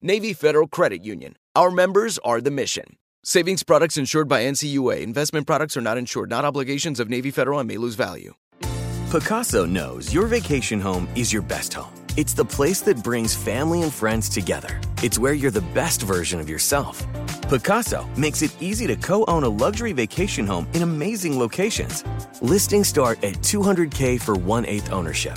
Navy Federal Credit Union. Our members are the mission. Savings products insured by NCUA. Investment products are not insured, not obligations of Navy Federal and may lose value. Pacaso knows your vacation home is your best home. It's the place that brings family and friends together. It's where you're the best version of yourself. Pacaso makes it easy to co own a luxury vacation home in amazing locations. Listings start at 200K for one eighth ownership.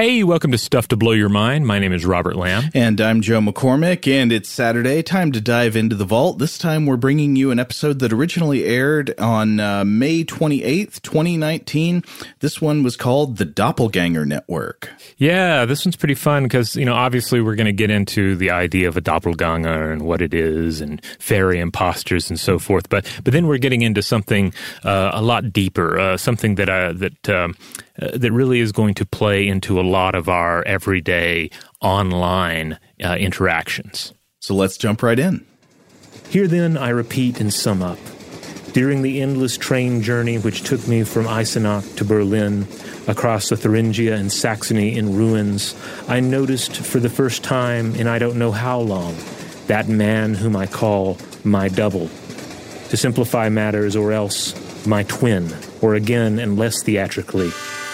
Hey, welcome to Stuff to Blow Your Mind. My name is Robert Lamb. And I'm Joe McCormick, and it's Saturday. Time to dive into the vault. This time we're bringing you an episode that originally aired on uh, May 28th, 2019. This one was called The Doppelganger Network. Yeah, this one's pretty fun because, you know, obviously we're going to get into the idea of a doppelganger and what it is and fairy imposters and so forth. But, but then we're getting into something uh, a lot deeper, uh, something that, uh, that, um, uh, that really is going to play into a lot of our everyday online uh, interactions. So let's jump right in. Here then, I repeat and sum up. During the endless train journey which took me from Eisenach to Berlin, across the Thuringia and Saxony in ruins, I noticed for the first time in I don't know how long that man whom I call my double. To simplify matters, or else my twin, or again and less theatrically,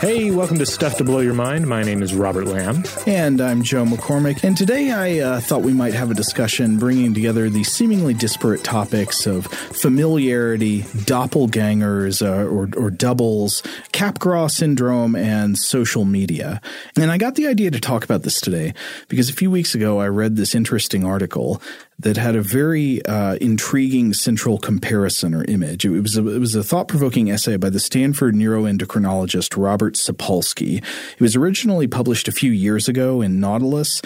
Hey, welcome to Stuff to Blow Your Mind. My name is Robert Lamb. And I'm Joe McCormick. And today I uh, thought we might have a discussion bringing together the seemingly disparate topics of familiarity, doppelgangers uh, or, or doubles, Capgras syndrome, and social media. And I got the idea to talk about this today because a few weeks ago I read this interesting article that had a very uh, intriguing central comparison or image. It was a, it was a thought provoking essay by the Stanford neuroendocrinologist Robert Sapolsky. It was originally published a few years ago in Nautilus.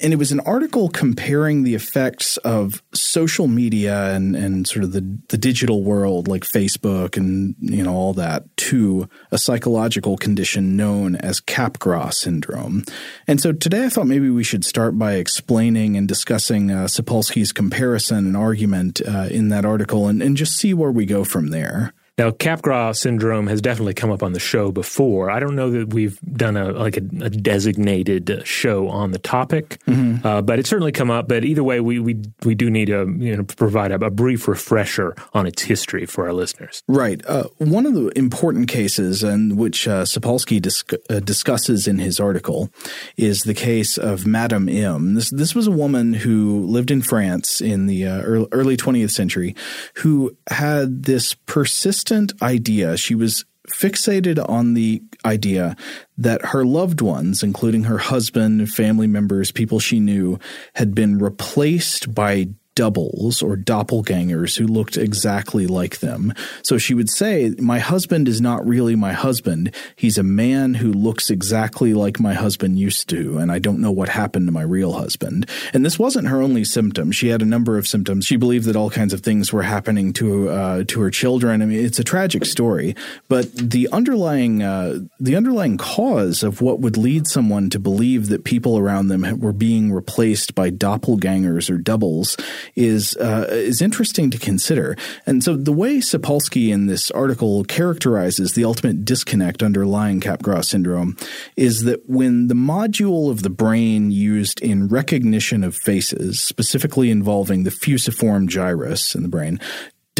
And it was an article comparing the effects of social media and, and sort of the, the digital world like Facebook and, you know, all that to a psychological condition known as Capgras syndrome. And so today I thought maybe we should start by explaining and discussing uh, Sapolsky's comparison and argument uh, in that article and, and just see where we go from there. Now, Capgras syndrome has definitely come up on the show before. I don't know that we've done a like a, a designated show on the topic, mm-hmm. uh, but it's certainly come up. But either way, we we we do need to you know provide a, a brief refresher on its history for our listeners. Right. Uh, one of the important cases, and which uh, Sapolsky uh, discusses in his article, is the case of Madame M. This this was a woman who lived in France in the uh, early 20th century, who had this persistent idea. She was fixated on the idea that her loved ones, including her husband, family members, people she knew, had been replaced by doubles or doppelgangers who looked exactly like them. So she would say, My husband is not really my husband. He's a man who looks exactly like my husband used to, and I don't know what happened to my real husband. And this wasn't her only symptom. She had a number of symptoms. She believed that all kinds of things were happening to uh, to her children. I mean, it's a tragic story, but the underlying uh, the underlying cause of what would lead someone to believe that people around them were being replaced by doppelgangers or doubles is uh, is interesting to consider. And so the way Sapolsky in this article characterizes the ultimate disconnect underlying Capgras syndrome is that when the module of the brain used in recognition of faces, specifically involving the fusiform gyrus in the brain,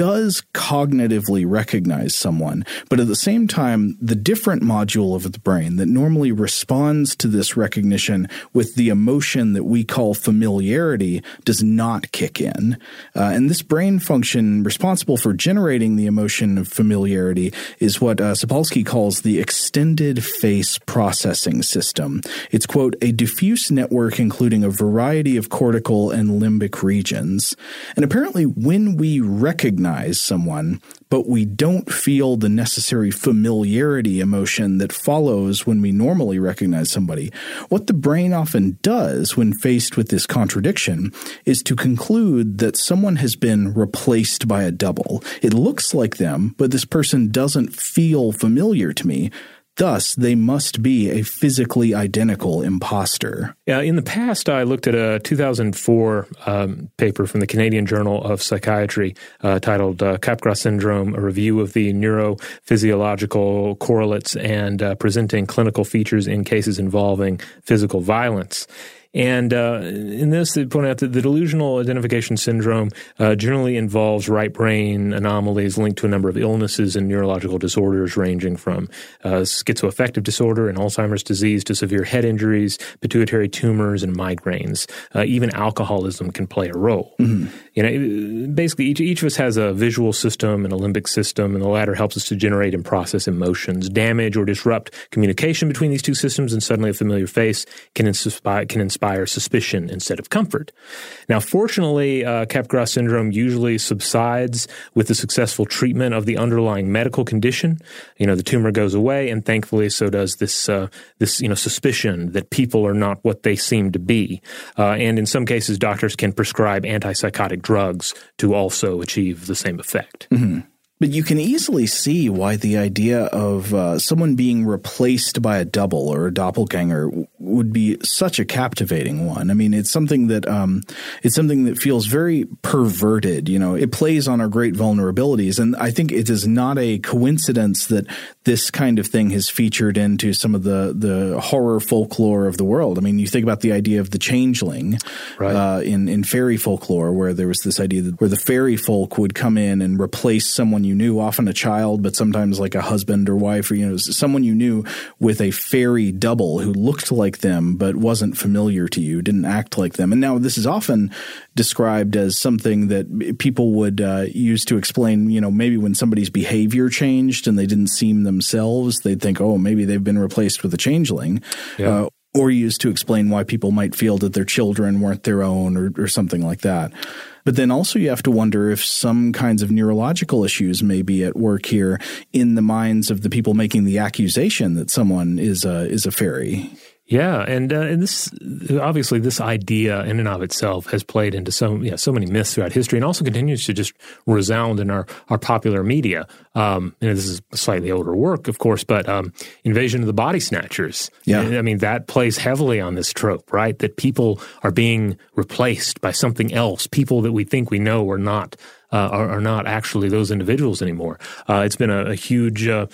does cognitively recognize someone, but at the same time, the different module of the brain that normally responds to this recognition with the emotion that we call familiarity does not kick in. Uh, and this brain function responsible for generating the emotion of familiarity is what uh, Sapolsky calls the extended face processing system. It's, quote, a diffuse network including a variety of cortical and limbic regions. And apparently, when we recognize recognize someone, but we don't feel the necessary familiarity emotion that follows when we normally recognize somebody. What the brain often does when faced with this contradiction is to conclude that someone has been replaced by a double. It looks like them, but this person doesn't feel familiar to me. Thus, they must be a physically identical imposter. Yeah, in the past, I looked at a 2004 um, paper from the Canadian Journal of Psychiatry uh, titled uh, Capgras Syndrome, a review of the neurophysiological correlates and uh, presenting clinical features in cases involving physical violence. And uh, in this, they point out that the delusional identification syndrome uh, generally involves right brain anomalies linked to a number of illnesses and neurological disorders, ranging from uh, schizoaffective disorder and Alzheimer's disease to severe head injuries, pituitary tumors, and migraines. Uh, even alcoholism can play a role. Mm-hmm. You know, basically, each, each of us has a visual system and a limbic system, and the latter helps us to generate and process emotions. Damage or disrupt communication between these two systems, and suddenly a familiar face can inspire, can inspire inspire suspicion instead of comfort. Now, fortunately, uh, Capgras syndrome usually subsides with the successful treatment of the underlying medical condition. You know, the tumor goes away, and thankfully, so does this uh, this you know suspicion that people are not what they seem to be. Uh, and in some cases, doctors can prescribe antipsychotic drugs to also achieve the same effect. Mm-hmm. But you can easily see why the idea of uh, someone being replaced by a double or a doppelganger w- would be such a captivating one. I mean, it's something that um, it's something that feels very perverted. You know, it plays on our great vulnerabilities, and I think it is not a coincidence that this kind of thing has featured into some of the the horror folklore of the world. I mean, you think about the idea of the changeling right. uh, in in fairy folklore, where there was this idea that where the fairy folk would come in and replace someone you knew, often a child, but sometimes like a husband or wife, or you know, someone you knew with a fairy double who looked like them but wasn't familiar to you, didn't act like them. And now this is often described as something that people would uh, use to explain, you know, maybe when somebody's behavior changed and they didn't seem themselves, they'd think, oh, maybe they've been replaced with a changeling. Yeah. Uh, or used to explain why people might feel that their children weren't their own or, or something like that. But then also you have to wonder if some kinds of neurological issues may be at work here in the minds of the people making the accusation that someone is a, is a fairy. Yeah, and uh, and this obviously this idea in and of itself has played into so yeah so many myths throughout history, and also continues to just resound in our our popular media. Um, and this is a slightly older work, of course, but um, Invasion of the Body Snatchers. Yeah, I mean that plays heavily on this trope, right? That people are being replaced by something else. People that we think we know are not uh, are, are, not actually those individuals anymore. Uh, it's been a, a huge uh,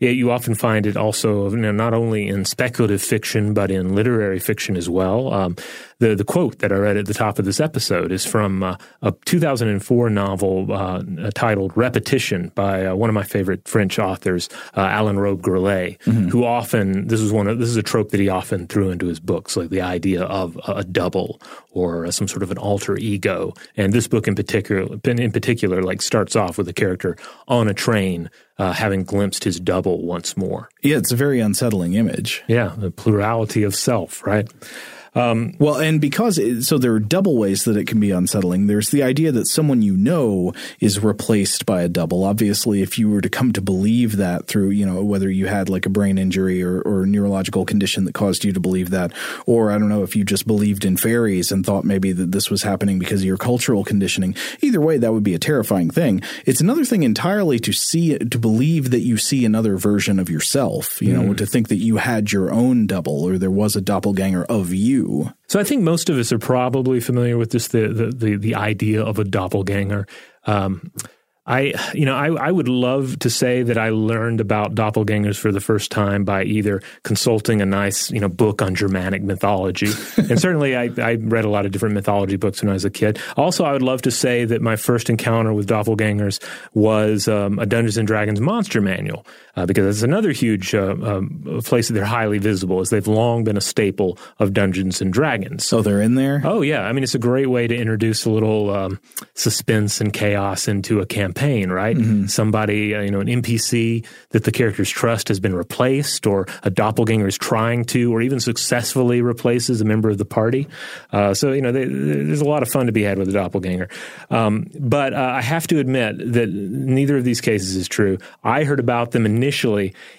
yeah, you often find it also you know, not only in speculative fiction but in literary fiction as well. Um, the the quote that I read at the top of this episode is from uh, a 2004 novel uh, titled "Repetition" by uh, one of my favorite French authors, uh, Alain Robbe-Grillet, mm-hmm. who often this is one of this is a trope that he often threw into his books, like the idea of a double or some sort of an alter ego. And this book in particular, in particular, like starts off with a character on a train uh, having glimpsed his double once more. Yeah, it's a very unsettling image. Yeah, the plurality of self, right? Um, well, and because it, so there are double ways that it can be unsettling. There's the idea that someone you know is replaced by a double. Obviously, if you were to come to believe that through, you know, whether you had like a brain injury or, or neurological condition that caused you to believe that, or I don't know if you just believed in fairies and thought maybe that this was happening because of your cultural conditioning. Either way, that would be a terrifying thing. It's another thing entirely to see to believe that you see another version of yourself. You know, mm. to think that you had your own double or there was a doppelganger of you so I think most of us are probably familiar with this the the the, the idea of a doppelganger. Um, I, you know, I, I would love to say that I learned about doppelgangers for the first time by either consulting a nice, you know, book on Germanic mythology, and certainly I, I read a lot of different mythology books when I was a kid. Also, I would love to say that my first encounter with doppelgangers was um, a Dungeons and Dragons monster manual, uh, because it's another huge uh, um, place that they're highly visible, as they've long been a staple of Dungeons and Dragons. So they're in there. Oh yeah, I mean it's a great way to introduce a little um, suspense and chaos into a campaign right? Mm-hmm. Somebody, uh, you know, an NPC that the characters trust has been replaced, or a doppelganger is trying to, or even successfully replaces a member of the party. Uh, so, you know, they, there's a lot of fun to be had with a doppelganger. Um, but uh, I have to admit that neither of these cases is true. I heard about them initially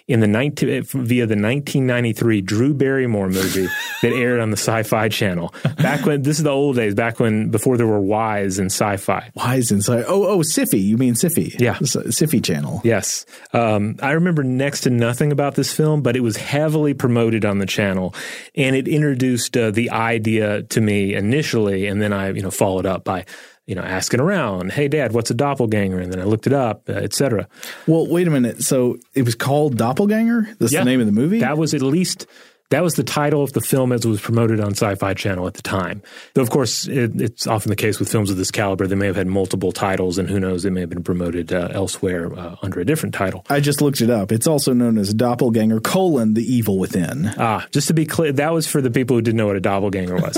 in the 19, via the 1993 Drew Barrymore movie that aired on the Sci-Fi Channel. Back when this is the old days, back when before there were Ys in Sci-Fi. Ys in Sci. Oh, oh, Syfy. You mean Syfy? Yeah, Syfy Channel. Yes. Um, I remember next to nothing about this film, but it was heavily promoted on the channel, and it introduced uh, the idea to me initially, and then I, you know, followed up by you know, asking around, hey, dad, what's a doppelganger? And then I looked it up, uh, etc. Well, wait a minute. So it was called Doppelganger? That's yeah, the name of the movie? That was at least that was the title of the film as it was promoted on Sci Fi Channel at the time. Though, of course, it, it's often the case with films of this caliber. They may have had multiple titles, and who knows, they may have been promoted uh, elsewhere uh, under a different title. I just looked it up. It's also known as Doppelganger colon the evil within. Ah, just to be clear, that was for the people who didn't know what a doppelganger was.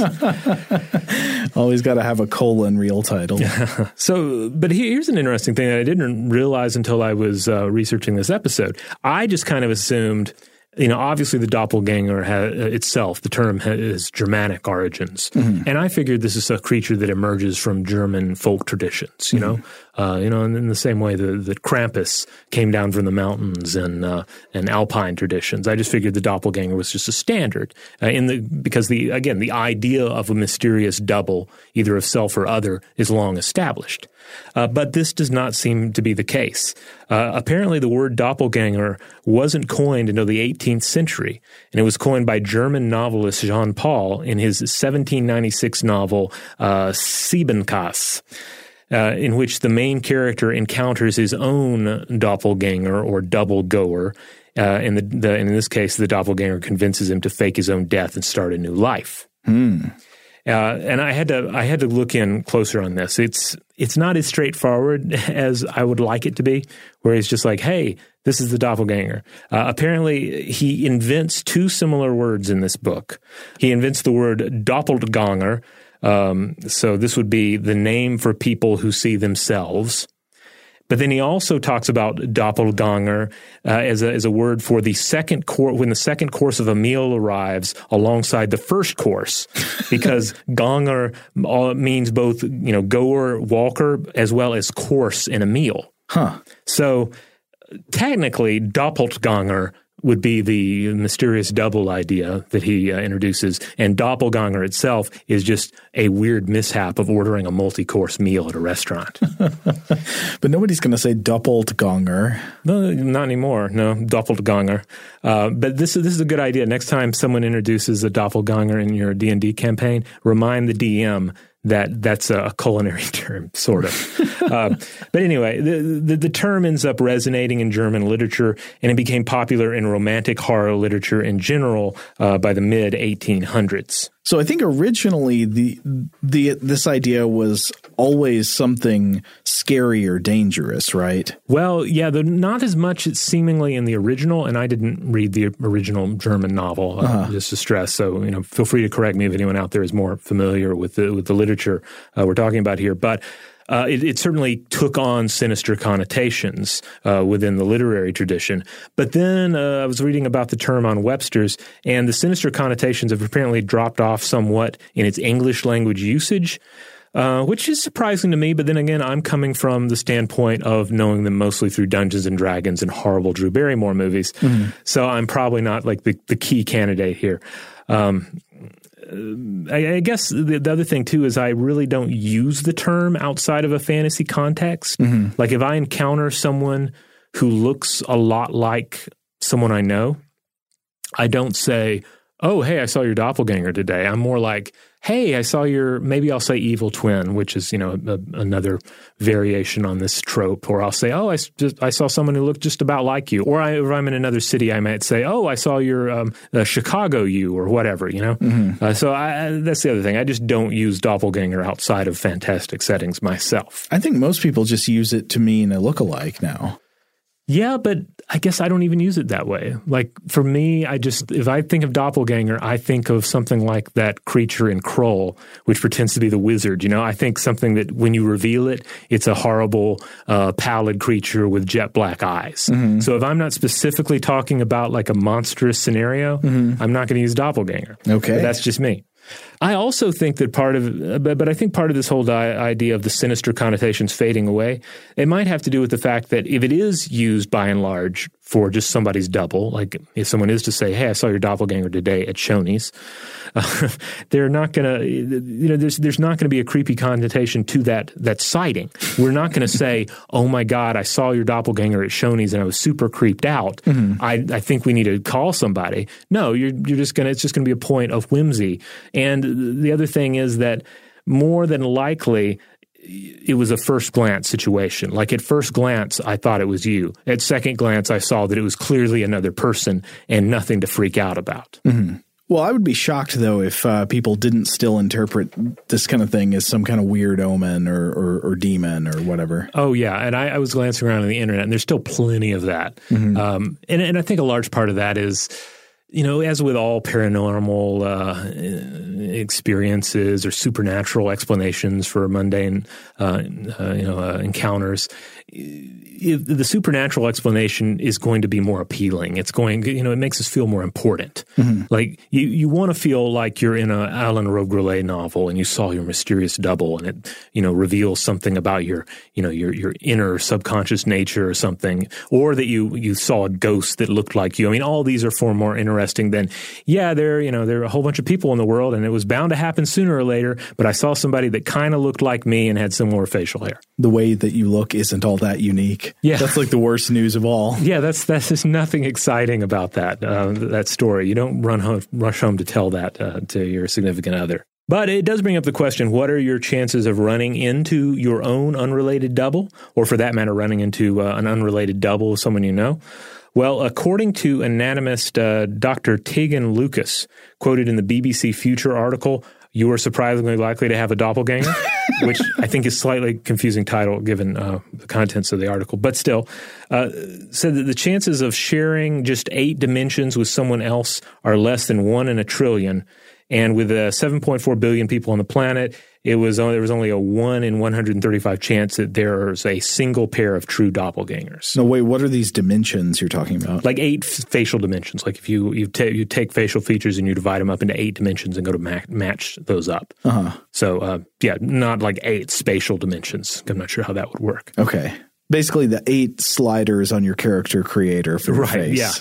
Always got to have a colon real title. so, but here's an interesting thing that I didn't realize until I was uh, researching this episode. I just kind of assumed – you know, obviously the doppelganger has, uh, itself, the term has Germanic origins. Mm-hmm. And I figured this is a creature that emerges from German folk traditions, you mm-hmm. know, uh, you know, in the same way that, that Krampus came down from the mountains and uh, and Alpine traditions. I just figured the doppelganger was just a standard uh, in the because the again the idea of a mysterious double, either of self or other, is long established. Uh, but this does not seem to be the case. Uh, apparently, the word doppelganger wasn't coined until the 18th century, and it was coined by German novelist Jean Paul in his 1796 novel uh, Siebenkäs uh, in which the main character encounters his own doppelganger or double goer. Uh, and the, the, in this case, the doppelganger convinces him to fake his own death and start a new life. Hmm. Uh, and I had to I had to look in closer on this. It's it's not as straightforward as I would like it to be, where he's just like, "Hey, this is the doppelganger." Uh, apparently, he invents two similar words in this book. He invents the word doppelganger, um, so this would be the name for people who see themselves. But then he also talks about doppelganger uh, as, a, as a word for the second course when the second course of a meal arrives alongside the first course, because ganger uh, means both you know goer, walker, as well as course in a meal. Huh. So technically, doppelganger would be the mysterious double idea that he uh, introduces. And doppelganger itself is just a weird mishap of ordering a multi course meal at a restaurant. but nobody's going to say doppelganger. No, not anymore. No, doppelganger. Uh, but this, is, this is a good idea. Next time someone introduces a doppelganger in your D&D campaign, remind the DM that that's a culinary term, sort of. uh, but anyway, the, the, the term ends up resonating in German literature, and it became popular in romantic horror literature in general uh, by the mid 1800s. So I think originally the the this idea was always something scary or dangerous, right? Well, yeah, the, not as much seemingly in the original, and I didn't read the original German novel, uh, uh-huh. just to stress. So you know, feel free to correct me if anyone out there is more familiar with the with the literature uh, we're talking about here, but uh, it, it, certainly took on sinister connotations uh, within the literary tradition. But then uh, I was reading about the term on Webster's, and the sinister connotations have apparently dropped off somewhat in its English language usage. Uh, which is surprising to me, but then again, I'm coming from the standpoint of knowing them mostly through Dungeons and Dragons and horrible Drew Barrymore movies. Mm-hmm. So I'm probably not like the, the key candidate here. Um, I, I, guess the, the, other thing too is I really don't use the term outside of a fantasy context. Mm-hmm. Like if I encounter someone who looks a lot like someone I know, I don't say, "Oh, hey, I saw your doppelganger today." I'm more like, hey, I saw your, maybe I'll say evil twin, which is, you know, a, another variation on this trope. Or I'll say, oh, I, just, I saw someone who looked just about like you. Or I, if I'm in another city, I might say, oh, I saw your um, uh, Chicago you or whatever, you know? Mm-hmm. Uh, so I, that's the other thing. I just don't use doppelganger outside of fantastic settings myself. I think most people just use it to mean a look-alike now. Yeah, but I guess I don't even use it that way. Like for me, I just if I think of doppelganger, I think of something like that creature in Krull, which pretends to be the wizard. You know, I think something that when you reveal it, it's a horrible, uh, pallid creature with jet black eyes. Mm-hmm. So if I'm not specifically talking about like a monstrous scenario, mm-hmm. I'm not going to use doppelganger. Okay, but that's just me. I also think that part of, but I think part of this whole idea of the sinister connotations fading away, it might have to do with the fact that if it is used by and large for just somebody's double, like if someone is to say, "Hey, I saw your doppelganger today at Shoney's," uh, they're not going to, you know, there's there's not going to be a creepy connotation to that that sighting. We're not going to say, "Oh my God, I saw your doppelganger at Shoney's and I was super creeped out." Mm-hmm. I I think we need to call somebody. No, you're you're just gonna it's just going to be a point of whimsy. And the other thing is that more than likely it was a first glance situation. Like at first glance, I thought it was you. At second glance, I saw that it was clearly another person and nothing to freak out about. Mm-hmm. Well, I would be shocked though if uh, people didn't still interpret this kind of thing as some kind of weird omen or, or, or demon or whatever. Oh yeah, and I, I, was glancing around on the internet, and there's still plenty of that. Mm-hmm. Um, and, and I think a large part of that is you know, as with all paranormal uh, experiences or supernatural explanations for mundane, uh, uh, you know, uh, encounters, the supernatural explanation is going to be more appealing. It's going, you know, it makes us feel more important. Mm-hmm. Like you, you want to feel like you're in a Alan Robbe-Grillet novel and you saw your mysterious double and it, you know, reveals something about your, you know, your your inner subconscious nature or something, or that you you saw a ghost that looked like you. I mean, all these are far more interesting than, yeah, there, you know, there are a whole bunch of people in the world and it was bound to happen sooner or later. But I saw somebody that kind of looked like me and had similar facial hair. The way that you look isn't all that unique. Yeah, that's like the worst news of all. Yeah, that's that's just nothing exciting about that uh, that story. You don't run home, rush home to tell that uh, to your significant other. But it does bring up the question what are your chances of running into your own unrelated double, or for that matter, running into uh, an unrelated double of someone you know? Well, according to anatomist uh, Dr. Teghan Lucas, quoted in the BBC Future article, you are surprisingly likely to have a doppelganger, which I think is slightly confusing title given uh, the contents of the article, but still uh, said that the chances of sharing just eight dimensions with someone else are less than one in a trillion. And with uh, 7.4 billion people on the planet, it was only, there was only a one in 135 chance that there's a single pair of true doppelgangers. No, wait, what are these dimensions you're talking about? Like eight f- facial dimensions. Like if you you, ta- you take facial features and you divide them up into eight dimensions and go to ma- match those up. Uh-huh. So uh, yeah, not like eight spatial dimensions. I'm not sure how that would work. Okay, basically the eight sliders on your character creator for right, face. Yeah.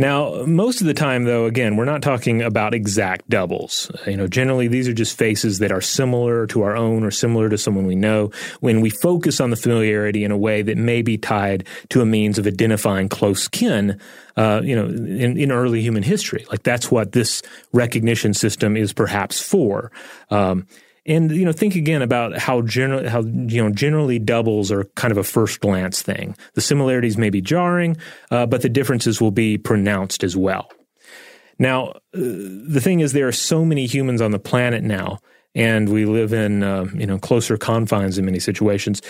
Now, most of the time, though, again, we're not talking about exact doubles. You know, generally these are just faces that are similar to our own or similar to someone we know. When we focus on the familiarity in a way that may be tied to a means of identifying close kin, uh, you know, in, in, early human history, like that's what this recognition system is perhaps for. Um, and you know, think again about how general how you know generally doubles are kind of a first glance thing. The similarities may be jarring, uh, but the differences will be pronounced as well. Now, uh, the thing is, there are so many humans on the planet now and we live in uh, you know closer confines in many situations.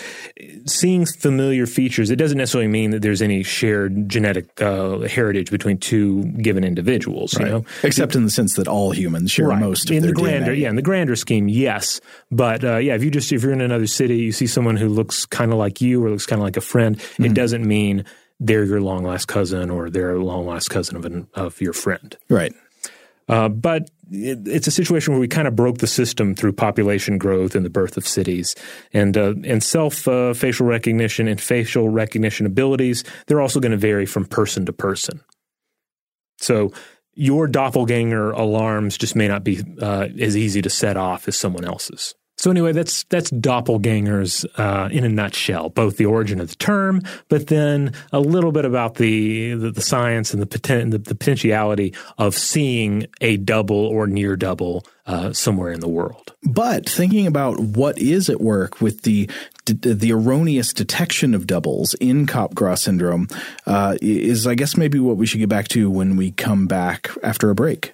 Seeing familiar features, it doesn't necessarily mean that there's any shared genetic uh, heritage between two given individuals. Right. You know, except in the sense that all humans share right. most of in their the grander, DNA. yeah, in the grander scheme, yes. But uh, yeah, if you just if you're in another city, you see someone who looks kind of like you or looks kind of like a friend, mm-hmm. it doesn't mean they're your long lost cousin or they're a long lost cousin of an, of your friend. Right. Uh, but it, it's a situation where we kind of broke the system through population growth and the birth of cities, and uh, and self uh, facial recognition and facial recognition abilities. They're also going to vary from person to person. So your doppelganger alarms just may not be uh, as easy to set off as someone else's. So anyway, that's that's doppelgangers uh, in a nutshell. Both the origin of the term, but then a little bit about the the, the science and the, poten- the, the potentiality of seeing a double or near double uh, somewhere in the world. But thinking about what is at work with the the erroneous detection of doubles in Capgras syndrome uh, is, I guess, maybe what we should get back to when we come back after a break.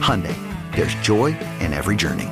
Hyundai, there's joy in every journey.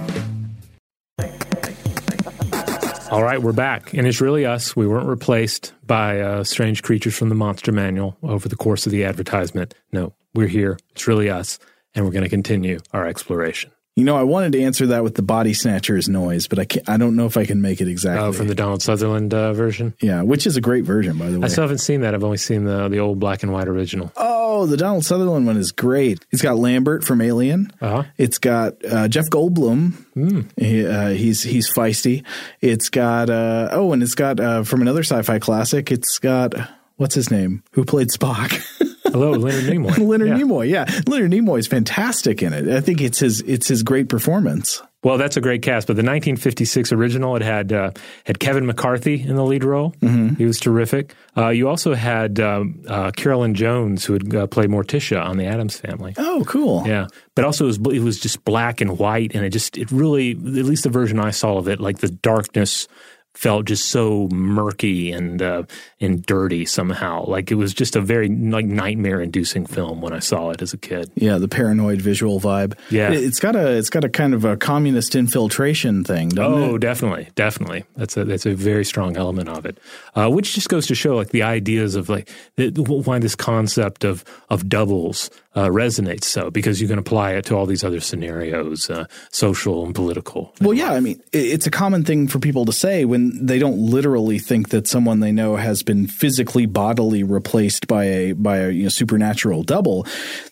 All right, we're back, and it's really us. We weren't replaced by uh, strange creatures from the Monster Manual over the course of the advertisement. No, we're here. It's really us, and we're going to continue our exploration. You know, I wanted to answer that with the body snatchers noise, but I can't, I don't know if I can make it exactly. Oh, from the Donald Sutherland uh, version. Yeah, which is a great version, by the way. I still haven't seen that. I've only seen the the old black and white original. Oh, the Donald Sutherland one is great. It's got Lambert from Alien. Uh-huh. It's got uh, Jeff Goldblum. Mm. He, uh, he's he's feisty. It's got uh, oh, and it's got uh, from another sci-fi classic. It's got what's his name? Who played Spock? Hello, Leonard Nimoy. Leonard yeah. Nimoy, yeah. Leonard Nimoy is fantastic in it. I think it's his it's his great performance. Well, that's a great cast. But the 1956 original, it had uh, had Kevin McCarthy in the lead role. Mm-hmm. He was terrific. Uh, you also had um, uh, Carolyn Jones, who had uh, played Morticia on the Addams Family. Oh, cool. Yeah, but also it was, it was just black and white, and it just it really, at least the version I saw of it, like the darkness felt just so murky and uh, and dirty somehow. Like it was just a very like nightmare inducing film when I saw it as a kid. Yeah, the paranoid visual vibe. Yeah, it's got a it's got a kind of a communist infiltration thing. Oh, it? definitely, definitely. That's a that's a very strong element of it, uh, which just goes to show like the ideas of like the, why this concept of of doubles uh, resonates so because you can apply it to all these other scenarios, uh, social and political. Well, yeah, I mean, it's a common thing for people to say when they don't literally think that someone they know has been physically bodily replaced by a by a you know, supernatural double.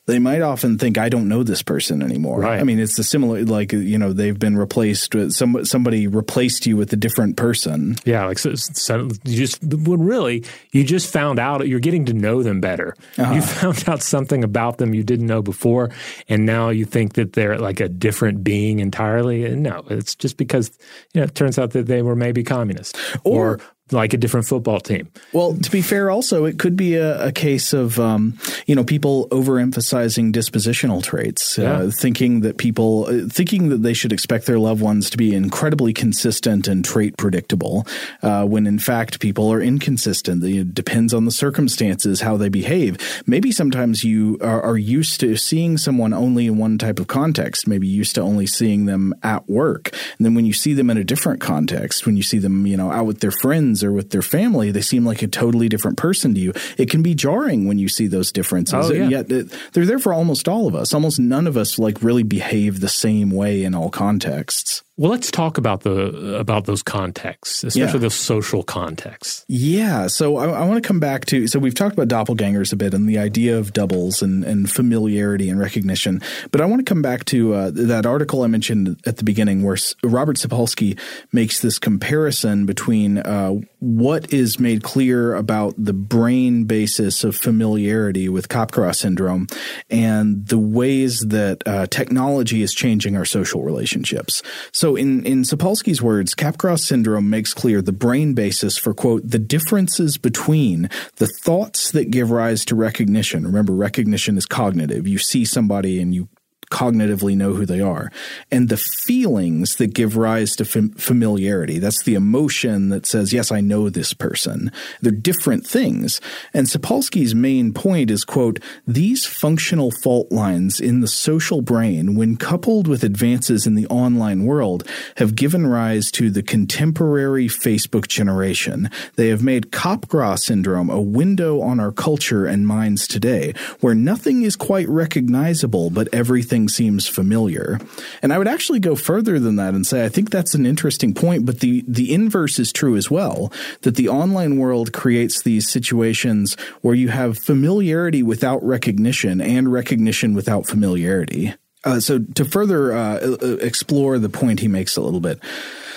They might often think, "I don't know this person anymore." Right. I mean, it's the similar like you know they've been replaced with some somebody replaced you with a different person. Yeah, like so, so you just when really you just found out you're getting to know them better. Uh-huh. You found out something about them you didn't know before, and now you think that they're like a different being entirely. And no, it's just because you know it turns out that they were maybe communist. Or- like a different football team. Well, to be fair, also it could be a, a case of um, you know people overemphasizing dispositional traits, Yeah. uh, thinking that people uh, thinking that they should expect their loved ones to be incredibly consistent and trait predictable, uh, when in fact people are inconsistent. It depends on the circumstances how they behave. Maybe sometimes you are, are used to seeing someone only in one type of context. Maybe used to only seeing them at work, and then when you see them in a different context, when you see them you know out with their friends or with their family, they seem like a totally different person to you. It can be jarring when you see those differences. Oh, yeah. And yet uh, they're there for almost all of us. Almost none of us like really behave the same way in all contexts. Well, let's talk about the about those contexts, especially Yeah. those social contexts. Yeah, so I, I want to come back to so we've talked about doppelgangers a bit and the idea of doubles and, and familiarity and recognition, but I want to come back to uh, that article I mentioned at the beginning where Robert Sapolsky makes this comparison between uh, what is made clear about the brain basis of familiarity with Capgras syndrome and the ways that uh, technology is changing our social relationships. So, in, in Sapolsky's words, Capgras syndrome makes clear the brain basis for, quote, the differences between the thoughts that give rise to recognition. Remember, recognition is cognitive. You see somebody and you cognitively know who they are. And the feelings that give rise to fam- familiarity, that's the emotion that says, yes, I know this person. They're different things. And Sapolsky's main point is, quote, these functional fault lines in the social brain, when coupled with advances in the online world, have given rise to the contemporary Facebook generation. They have made Capgras syndrome a window on our culture and minds today, where nothing is quite recognizable, but everything seems familiar. And I would actually go further than that and say I think that's an interesting point, but the, the inverse is true as well, that the online world creates these situations where you have familiarity without recognition and recognition without familiarity. Uh, so to further uh, explore the point he makes a little bit,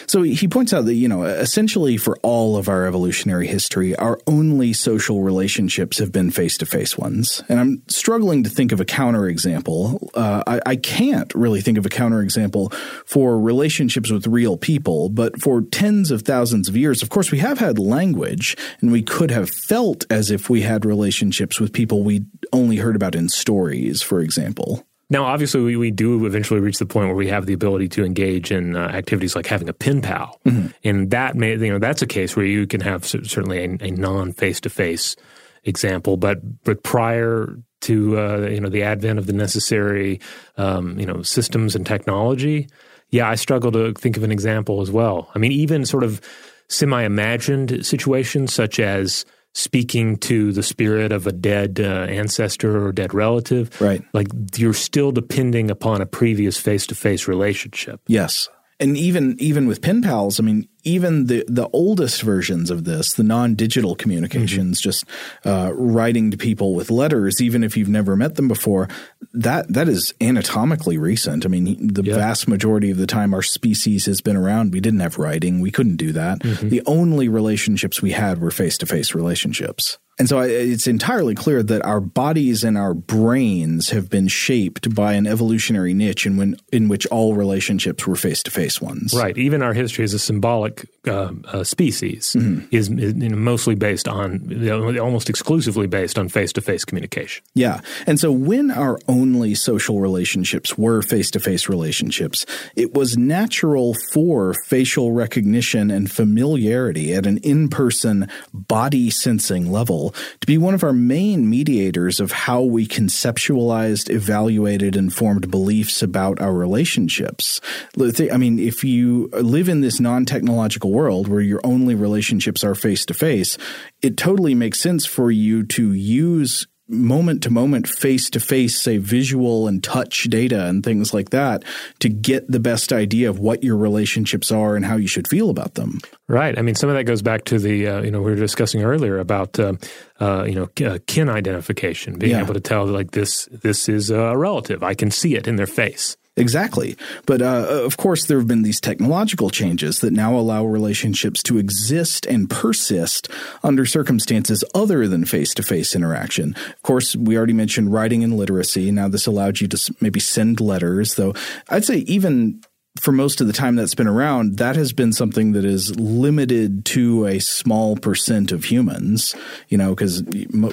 so he points out that, you know, essentially for all of our evolutionary history, our only social relationships have been face to face ones. And I'm struggling to think of a counterexample. Uh, I, I can't really think of a counterexample for relationships with real people, but for tens of thousands of years, of course, we have had language and we could have felt as if we had relationships with people we only heard about in stories, for example. Now, obviously, we, we do eventually reach the point where we have the ability to engage in uh, activities like having a pen pal, mm-hmm. and that may you know that's a case where you can have certainly a, a non face to face example, but but prior to uh, you know the advent of the necessary um, you know systems and technology, yeah, I struggle to think of an example as well. I mean, even sort of semi imagined situations such as speaking to the spirit of a dead uh, ancestor or dead relative. Right. Like you're still depending upon a previous face to face relationship. Yes. And even even with pen pals, I mean, even the the oldest versions of this, the non-digital communications, mm-hmm. just uh, writing to people with letters, even if you've never met them before, that that is anatomically recent. I mean, the yep. vast majority of the time our species has been around, we didn't have writing, we couldn't do that. Mm-hmm. The only relationships we had were face-to-face relationships. And so it's entirely clear that our bodies and our brains have been shaped by an evolutionary niche in, when, in which all relationships were face to face ones. Right. Even our history as a symbolic uh, uh, species mm-hmm. is, is you know, mostly based on, you know, almost exclusively based on face to face communication. Yeah. And so when our only social relationships were face to face relationships, it was natural for facial recognition and familiarity at an in person body sensing level to be one of our main mediators of how we conceptualized, evaluated, and formed beliefs about our relationships. I mean, if you live in this non technological world where your only relationships are face to face, it totally makes sense for you to use moment to moment, face to face, say visual and touch data and things like that to get the best idea of what your relationships are and how you should feel about them. Right. I mean, some of that goes back to the, uh, you know, we were discussing earlier about, uh, uh, you know, uh, kin identification, being yeah. able to tell like this, this is a relative. I can see it in their face. Exactly. But uh, of course, there have been these technological changes that now allow relationships to exist and persist under circumstances other than face to face interaction. Of course, we already mentioned writing and literacy. Now, this allowed you to maybe send letters, though I'd say even for most of the time that's been around, that has been something that is limited to a small percent of humans, you know, because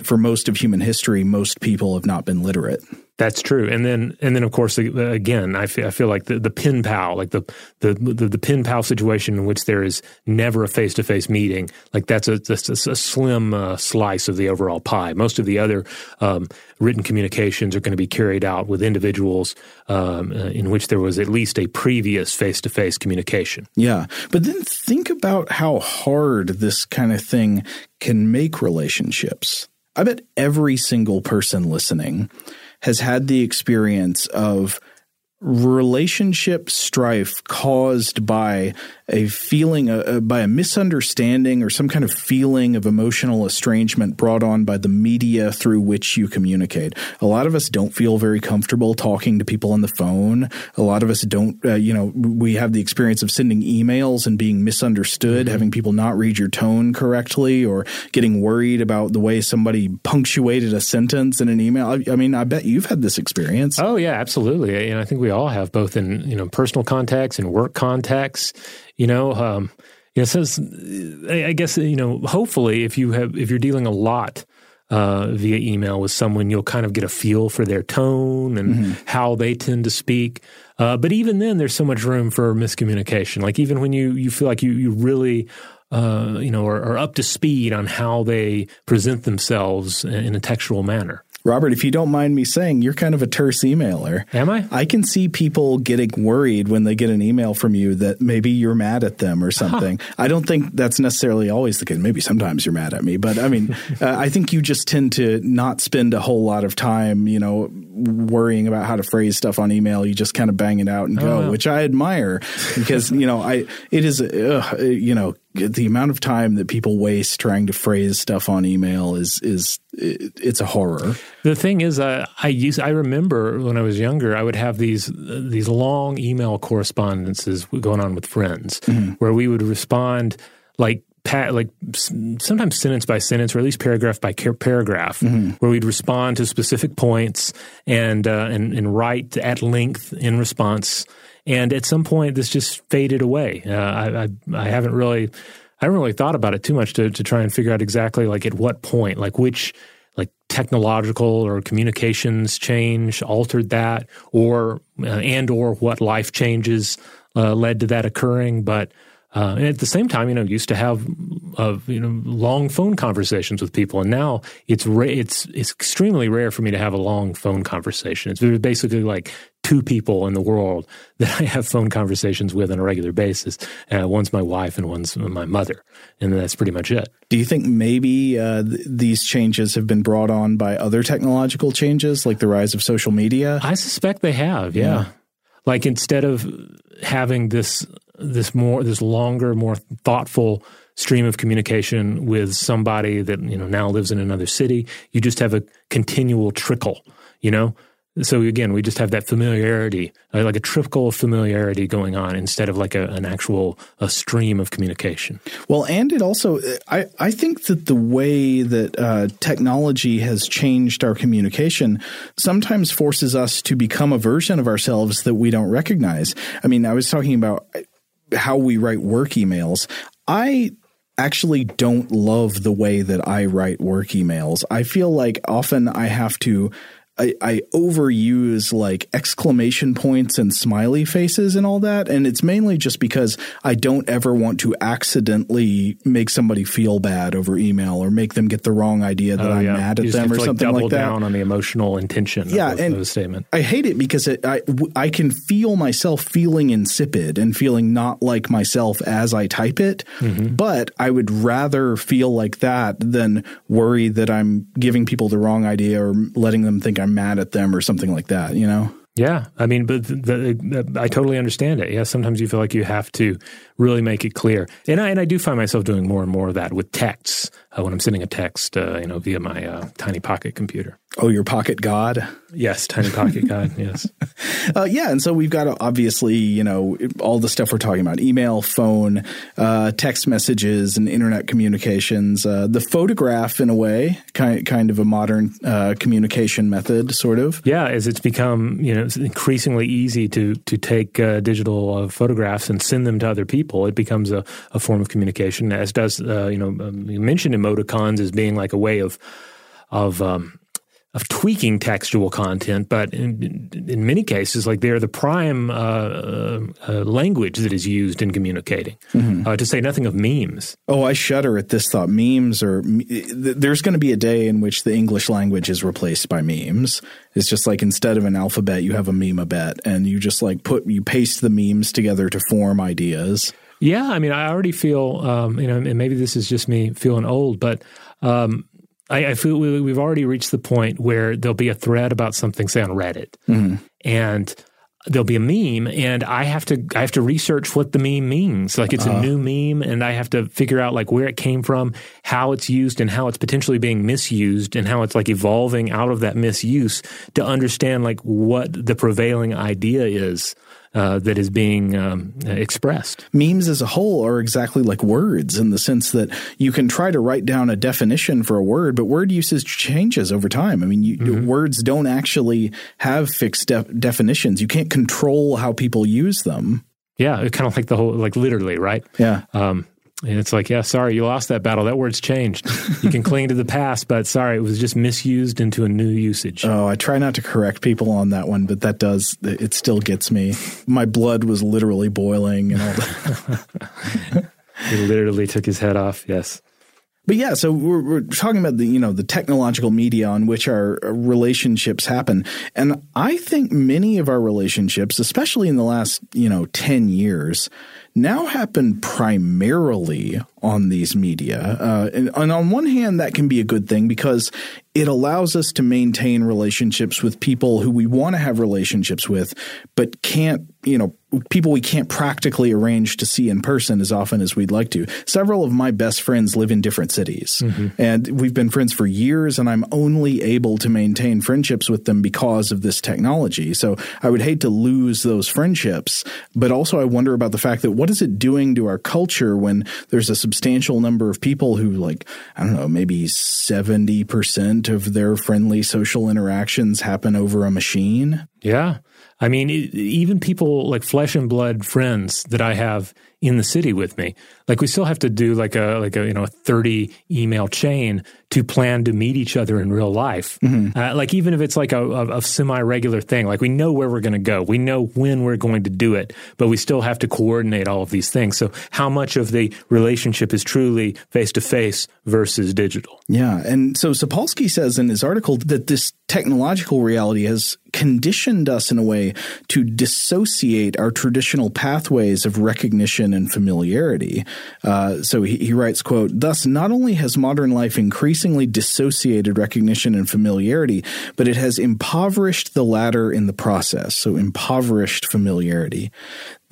for most of human history, most people have not been literate. That's true, and then and then of course again, I feel, I feel like the, the pin pal, like the, the the the pin pal situation in which there is never a face to face meeting, like that's a, that's a, slim uh, slice of the overall pie. Most of the other um, written communications are going to be carried out with individuals um, uh, in which there was at least a previous face to face communication. Yeah, but then think about how hard this kind of thing can make relationships. I bet every single person listening has had the experience of relationship strife caused by a feeling uh, by a misunderstanding or some kind of feeling of emotional estrangement brought on by the media through which you communicate. A lot of us don't feel very comfortable talking to people on the phone. A lot of us don't, uh, you know, we have the experience of sending emails and being misunderstood, mm-hmm. having people not read your tone correctly, or getting worried about the way somebody punctuated a sentence in an email. I, I mean, I bet you've had this experience. Oh yeah, absolutely. And I think we all have, both in you know personal contexts and work contexts. You know, um, you know, says I guess you know. Hopefully, if you have if you're dealing a lot uh, via email with someone, you'll kind of get a feel for their tone and mm-hmm. how they tend to speak. Uh, but even then, there's so much room for miscommunication. Like even when you you feel like you you really uh, you know are, are up to speed on how they present themselves in a textual manner. Robert, if you don't mind me saying, you're kind of a terse emailer. Am I? I can see people getting worried when they get an email from you that maybe you're mad at them or something. Huh. I don't think that's necessarily always the case. Maybe sometimes you're mad at me, but I mean, uh, I think you just tend to not spend a whole lot of time, you know, worrying about how to phrase stuff on email. You just kind of bang it out and go, oh, which I admire because, you know, I, it is, uh, you know, the amount of time that people waste trying to phrase stuff on email is is it's a horror. The thing is, uh, I use I remember when I was younger, I would have these these long email correspondences going on with friends, mm-hmm. where we would respond like Pat, like sometimes sentence by sentence, or at least paragraph by paragraph, mm-hmm. where we'd respond to specific points and uh, and and write at length in response and at some point, this just faded away. Uh, I, I, I haven't really I haven't really thought about it too much to to try and figure out exactly like at what point, like which like technological or communications change altered that, or uh, and or what life changes uh, led to that occurring. But uh, and at the same time, you know, used to have uh, you know long phone conversations with people, and now it's ra- it's it's extremely rare for me to have a long phone conversation. It's basically like two people in the world that I have phone conversations with on a regular basis. Uh, one's my wife, and one's my mother, and that's pretty much it. Do you think maybe uh, th- these changes have been brought on by other technological changes, like the rise of social media? I suspect they have. yeah. yeah. Like instead of having this this more this longer, more thoughtful stream of communication with somebody that you know now lives in another city. You just have a continual trickle, you know. So again, we just have that familiarity, uh, like a trickle of familiarity going on instead of like a, an actual a stream of communication. Well, and it also, I, I think that the way that uh, technology has changed our communication sometimes forces us to become a version of ourselves that we don't recognize. I mean, I was talking about how we write work emails. I actually don't love the way that I write work emails. I feel like often I have to I, I overuse like exclamation points and smiley faces and all that. And it's mainly just because I don't ever want to accidentally make somebody feel bad over email or make them get the wrong idea that oh, I'm mad at them or like something like that. Double down on the emotional intention yeah, of, and the statement. I hate it because it, I, I can feel myself feeling insipid and feeling not like myself as I type it. Mm-hmm. But I would rather feel like that than worry that I'm giving people the wrong idea or letting them think I'm mad at them or something like that, you know? Yeah, I mean, but the, the, I totally understand it. Yeah, sometimes you feel like you have to really make it clear, and I and I do find myself doing more and more of that with texts uh, when I'm sending a text, uh, you know, via my uh, tiny pocket computer. Oh, your pocket god? Yes, tiny pocket god. Yes. Uh, yeah, and so we've got obviously, you know, all the stuff we're talking about: email, phone, uh, text messages, and internet communications. Uh, the photograph, in a way, kind kind of a modern uh, communication method, sort of. Yeah, as it's become, you know, it's increasingly easy to to take uh, digital photographs and send them to other people. It becomes a, a form of communication, as does, you know, um, you mentioned emoticons as being like a way of of um, of tweaking textual content, but in, in many cases, like they're the prime uh, uh, uh, language that is used in communicating. Mm-hmm. Uh, to say nothing of memes. Oh, I shudder at this thought. Memes are. There's going to be a day in which the English language is replaced by memes. It's just like instead of an alphabet, you have a meme bet, and you just like put you paste the memes together to form ideas. Yeah, I mean, I already feel, um, you know, and maybe this is just me feeling old, but um, I, I, feel we, have already reached the point where there'll be a thread about something, say on Reddit, mm-hmm. and there'll be a meme, and I have to I have to research what the meme means. Like it's uh, a uh-huh. new meme, and I have to figure out like where it came from, how it's used, and how it's potentially being misused, and how it's like evolving out of that misuse to understand like what the prevailing idea is uh, that is being um, expressed. Memes as a whole are exactly like words in the sense that you can try to write down a definition for a word, but word usage changes over time. I mean, you, mm-hmm. words don't actually have fixed de- definitions. You can't control how people use them. Yeah, kind of like the whole, like literally, right? Yeah. Um, And it's like, yeah, sorry, you lost that battle. That word's changed. You can cling to the past, but sorry, it was just misused into a new usage. Oh, I try not to correct people on that one, but that does, it still gets me. My blood was literally boiling and all that. he literally took his head off, yes. But yeah, so we're, we're talking about the you know the technological media on which our relationships happen, and I think many of our relationships, especially in the last you know ten years, now happen primarily on these media. Uh, and, and, on one hand, that can be a good thing because it allows us to maintain relationships with people who we want to have relationships with, but can't, you know, people we can't practically arrange to see in person as often as we'd like to. Several of my best friends live in different cities, mm-hmm. and we've been friends for years, and I'm only able to maintain friendships with them because of this technology. So I would hate to lose those friendships, but also I wonder about the fact that what is it doing to our culture when there's a substantial number of people who like, I don't know, maybe 70% of their friendly social interactions happen over a machine. Yeah. I mean, even people like flesh and blood friends that I have in the city with me. Like we still have to do like a like a you know a thirty email chain to plan to meet each other in real life. Mm-hmm. Uh, like even if it's like a, a, a semi regular thing, like we know where we're going to go, we know when we're going to do it, but we still have to coordinate all of these things. So how much of the relationship is truly face to face versus digital? Yeah, and so Sapolsky says in his article that this technological reality has conditioned us in a way to dissociate our traditional pathways of recognition and familiarity. Uh, so he, he writes, quote, thus not only has modern life increasingly dissociated recognition and familiarity, but it has impoverished the latter in the process. So impoverished familiarity.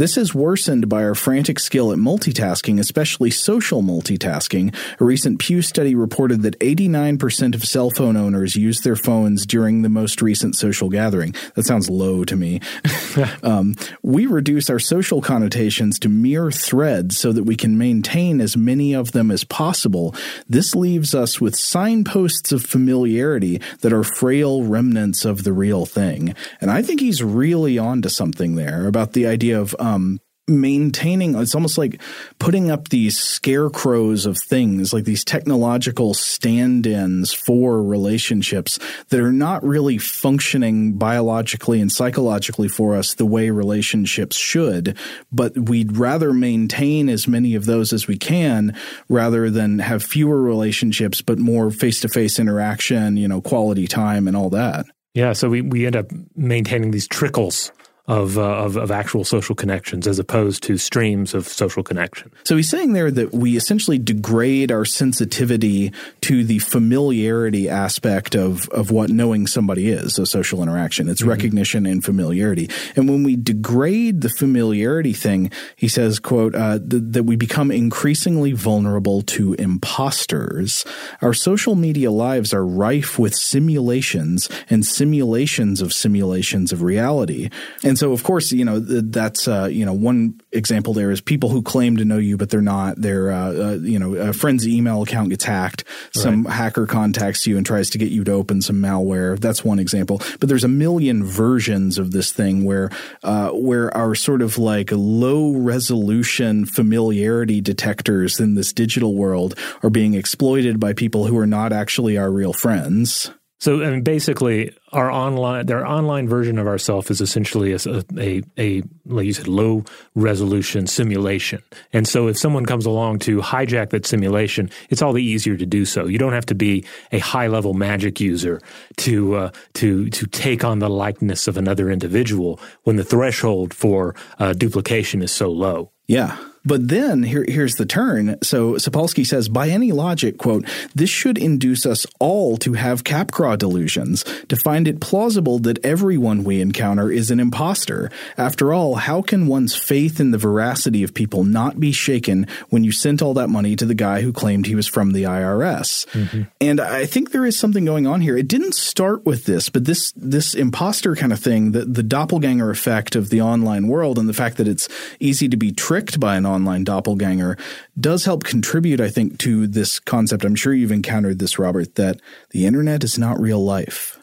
This is worsened by our frantic skill at multitasking, especially social multitasking. A recent Pew study reported that 89% of cell phone owners use their phones during the most recent social gathering. That sounds low to me. um, we reduce our social connotations to mere threads so that we can maintain as many of them as possible. This leaves us with signposts of familiarity that are frail remnants of the real thing. And I think he's really onto something there about the idea of um, Um, maintaining it's almost like putting up these scarecrows of things like these technological stand-ins for relationships that are not really functioning biologically and psychologically for us the way relationships should but we'd rather maintain as many of those as we can rather than have fewer relationships but more face-to-face interaction you know quality time and all that. Yeah so we, we end up maintaining these trickles of, uh, of, of actual social connections as opposed to streams of social connection. So he's saying there that we essentially degrade our sensitivity to the familiarity aspect of of what knowing somebody is, a social interaction. It's mm-hmm. recognition and familiarity. And when we degrade the familiarity thing, he says, "quote uh, th- that we become increasingly vulnerable to imposters. Our social media lives are rife with simulations and simulations of simulations of reality." And so, of course, you know that's uh, you know one example there is people who claim to know you, but they're not. Their uh, uh, you know a friend's email account gets hacked. Some right. hacker contacts you and tries to get you to open some malware. That's one example. But there's a million versions of this thing where uh, where our sort of like low resolution familiarity detectors in this digital world are being exploited by people who are not actually our real friends. So, I mean, basically, our online, their online version of ourself is essentially a, a, a, like you said, low resolution simulation. And so, if someone comes along to hijack that simulation, it's all the easier to do so. You don't have to be a high level magic user to uh, to to take on the likeness of another individual when the threshold for uh, duplication is so low. Yeah. But then here, here's the turn. So Sapolsky says, by any logic, quote, this should induce us all to have Capgras delusions, to find it plausible that everyone we encounter is an impostor. After all, how can one's faith in the veracity of people not be shaken when you sent all that money to the guy who claimed he was from the IRS? Mm-hmm. And I think there is something going on here. It didn't start with this, but this this imposter kind of thing, the, the doppelganger effect of the online world and the fact that it's easy to be tricked by an online doppelganger does help contribute, I think, to this concept. I'm sure you've encountered this, Robert, that the internet is not real life.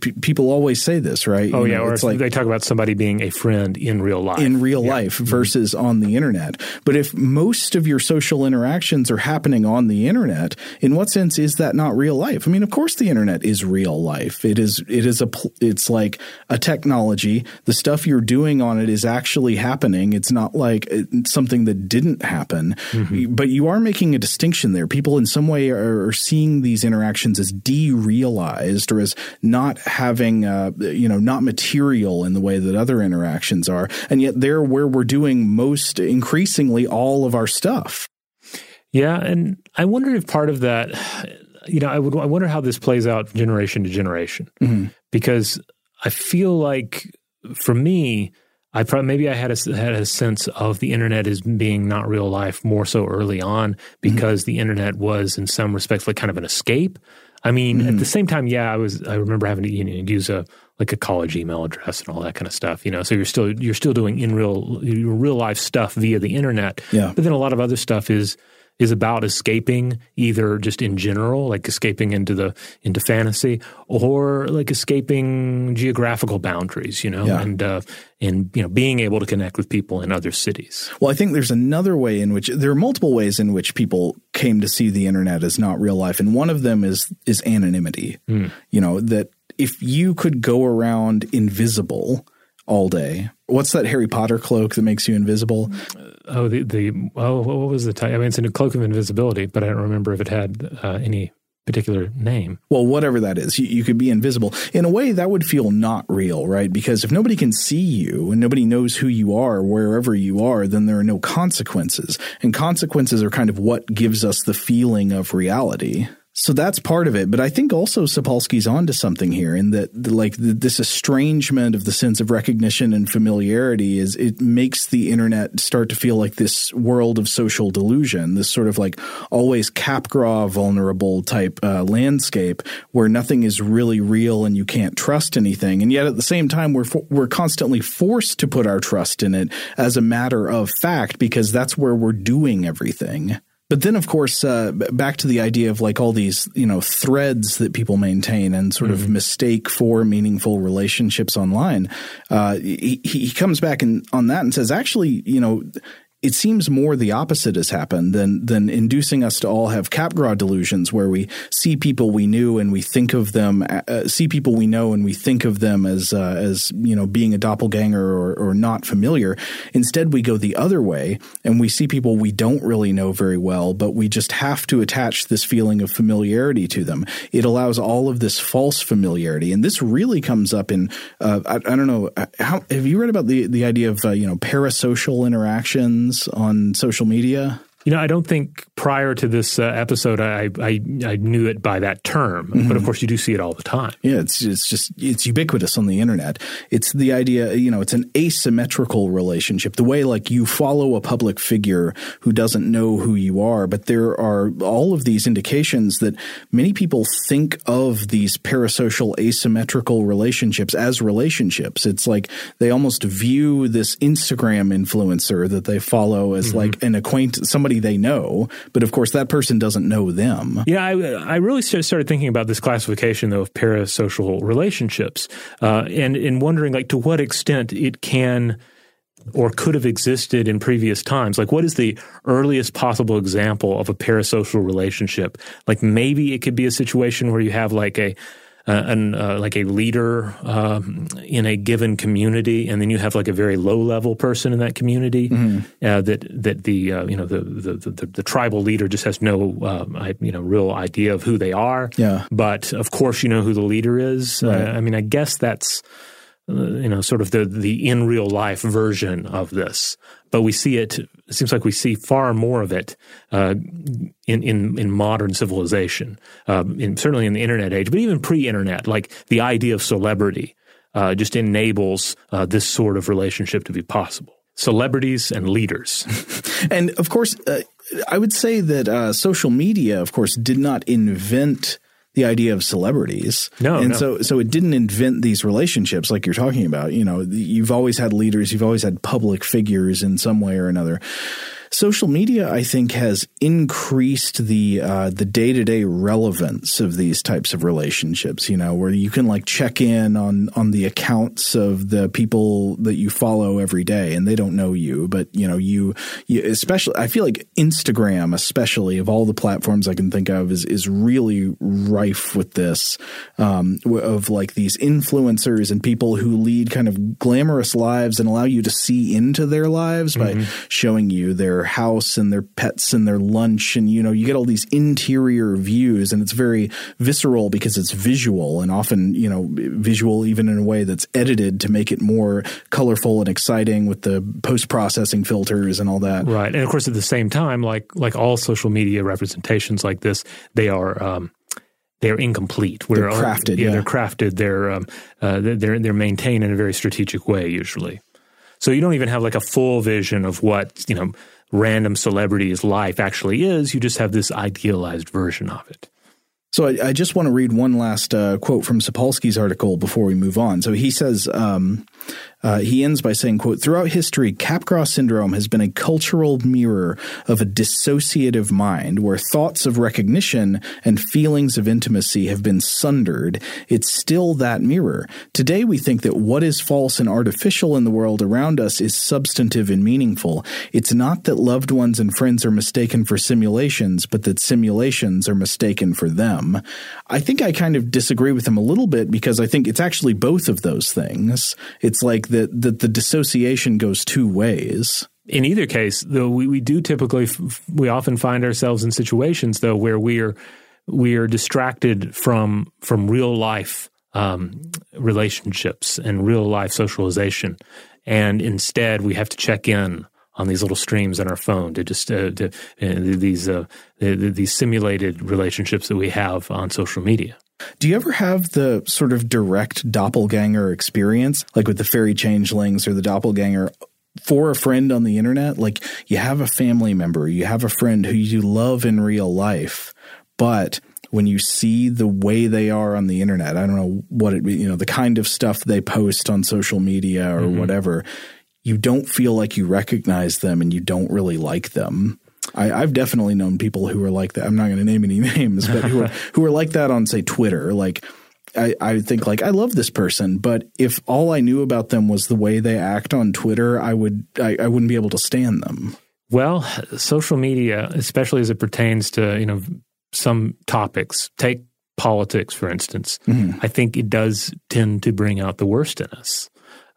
P- people always say this, right? Oh You yeah, know, or it's like they talk about somebody being a friend in real life. in real Yeah. life versus on the internet. But if most of your social interactions are happening on the internet, in what sense is that not real life? I mean, of course the internet is real life. It is it is a it's like a technology. The stuff you're doing on it is actually happening. It's not like uh, something that didn't happen. But you are making a distinction there. People in some way are seeing these interactions as derealized or as not having uh, you know not material in the way that other interactions are. And yet they're where we're doing most increasingly all of our stuff. Yeah, and I wonder if part of that, you know, I would I wonder how this plays out generation to generation. Because I feel like for me, I probably maybe I had a had a sense of the internet as being not real life more so early on because the internet was in some respects like kind of an escape. I mean, at the mm-hmm. same time, yeah, I was I remember having to you know, use a like a college email address and all that kind of stuff. You know, so you're still you're still doing in real real life stuff via the internet. Yeah. But then a lot of other stuff is is about escaping either just in general, like escaping into the into fantasy, or like escaping geographical boundaries, you know, Yeah. and uh, and you know being able to connect with people in other cities. well i think there's another way in which there are multiple ways in which people came to see the internet as not real life and one of them is is anonymity you know that if you could go around invisible all day what's that harry potter cloak that makes you invisible Oh, the the oh, what was the title? I mean, it's a cloak of invisibility, but I don't remember if it had uh, any particular name. well, whatever that is, you, you could be invisible. In a way, that would feel not real, right? Because if nobody can see you and nobody knows who you are wherever you are, then there are no consequences. And consequences are kind of what gives us the feeling of reality. So that's part of it, but I think also Sapolsky's onto something here in that, like, th- this estrangement of the sense of recognition and familiarity is it makes the internet start to feel like this world of social delusion, this sort of like always Capgras vulnerable type uh, landscape where nothing is really real and you can't trust anything, and yet at the same time we're we're constantly forced to put our trust in it as a matter of fact because that's where we're doing everything. But then, of course, uh, back to the idea of like all these, you know, threads that people maintain and sort of mistake for meaningful relationships online. Uh, he, he comes back and on that and says, actually, you know, it seems more the opposite has happened than than inducing us to all have Capgras delusions, where we see people we knew and we think of them, uh, see people we know and we think of them as uh, as you know being a doppelganger or, or not familiar. Instead, we go the other way and we see people we don't really know very well, but we just have to attach this feeling of familiarity to them. It allows all of this false familiarity, and this really comes up in uh, I, I don't know uh, how have you read about the the idea of uh, you know parasocial interactions on social media? You know, I don't think prior to this uh, episode I, I I knew it by that term, but of course you do see it all the time. Yeah, it's it's just it's ubiquitous on the internet. It's the idea, you know, it's an asymmetrical relationship. The way like you follow a public figure who doesn't know who you are, but there are all of these indications that many people think of these parasocial asymmetrical relationships as relationships. It's like they almost view this Instagram influencer that they follow as like an acquaintance, somebody they know, but of course that person doesn't know them. Yeah, I, I really started thinking about this classification though of parasocial relationships, uh, and and wondering like to what extent it can or could have existed in previous times. Like, what is the earliest possible example of a parasocial relationship? Like, maybe it could be a situation where you have like a uh, an, uh, like a leader um, in a given community, and then you have like a very low level person in that community uh, that that the uh, you know the, the the the tribal leader just has no um, I, you know real idea of who they are. Yeah. but of course you know who the leader is. Uh, I mean, I guess that's you know sort of the the in real life version of this. But we see it. It seems like we see far more of it uh, in in in modern civilization, um, in, certainly in the internet age, but even pre-internet. Like the idea of celebrity uh, just enables uh, this sort of relationship to be possible. Celebrities and leaders. And of course, uh, I would say that uh, social media, of course, did not invent the idea of celebrities. No, and no. so so it didn't invent these relationships like you're talking about. You know, you've always had leaders, you've always had public figures in some way or another. Social media, I think, has increased the uh, the day to day relevance of these types of relationships. You know, where you can like check in on on the accounts of the people that you follow every day, and they don't know you, but you know, you, you especially. I feel like Instagram, especially of all the platforms I can think of, is is really rife with this um, of like these influencers and people who lead kind of glamorous lives and allow you to see into their lives mm-hmm. by showing you their house and their pets and their lunch and you know you get all these interior views and it's very visceral because it's visual and often you know visual even in a way that's edited to make it more colorful and exciting with the post processing filters and all that right and of course at the same time like like all social media representations like this they are um, they're incomplete. We're, they're crafted. Yeah, yeah, they're crafted. They're um, uh, they're they're maintained in a very strategic way usually. So you don't even have like a full vision of what you know random celebrity's life actually is. You just have this idealized version of it. So I, I just want to read one last uh, quote from Sapolsky's article before we move on. So he says, um, uh, he ends by saying, quote, throughout history, Capgras syndrome has been a cultural mirror of a dissociative mind where thoughts of recognition and feelings of intimacy have been sundered. It's still that mirror. Today, we think that what is false and artificial in the world around us is substantive and meaningful. It's not that loved ones and friends are mistaken for simulations, but that simulations are mistaken for them. I think I kind of disagree with him a little bit because I think it's actually both of those things. It's like that that the dissociation goes two ways. In either case, though, we, we do typically we often find ourselves in situations though where we are we are distracted from from real life um, relationships and real life socialization, and instead we have to check in on these little streams on our phone to just uh, to, uh, these uh, these simulated relationships that we have on social media. Do you ever have the sort of direct doppelganger experience, like with the fairy changelings or the doppelganger for a friend on the internet? Like you have a family member, you have a friend who you love in real life, but when you see the way they are on the internet, I don't know what it, you know, the kind of stuff they post on social media or mm-hmm. whatever, you don't feel like you recognize them and you don't really like them. I, have definitely known people who are like that. I'm not going to name any names, but who are who are like that on say Twitter. Like I, I think like I love this person, but if all I knew about them was the way they act on Twitter, I would I, I wouldn't be able to stand them. Well, social media, especially as it pertains to you know some topics, take politics for instance. Mm-hmm. I think it does tend to bring out the worst in us,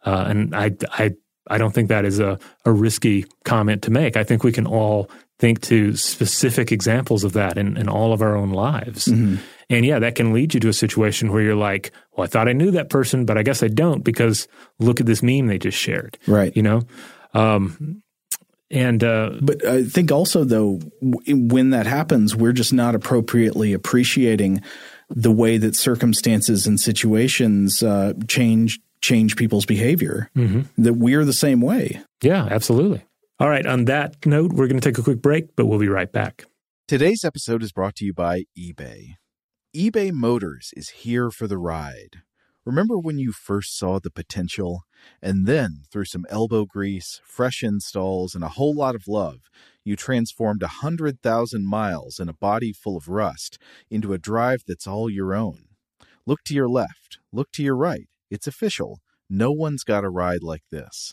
uh, and I I I don't think that is a, a risky comment to make. I think we can all think to specific examples of that in, in all of our own lives. Mm-hmm. And yeah, that can lead you to a situation where you're like, well, I thought I knew that person, but I guess I don't because look at this meme they just shared. Right. You know? Um, and uh, but I think also though when that happens, we're just not appropriately appreciating the way that circumstances and situations uh, change change people's behavior. Mm-hmm. That we're the same way. Yeah, absolutely. All right, on that note, we're going to take a quick break, but we'll be right back. Today's episode is brought to you by eBay. eBay Motors is here for the ride. Remember when you first saw the potential? And then, through some elbow grease, fresh installs, and a whole lot of love, you transformed a 100,000 miles and a body full of rust into a drive that's all your own. Look to your left, look to your right. It's official. No one's got a ride like this.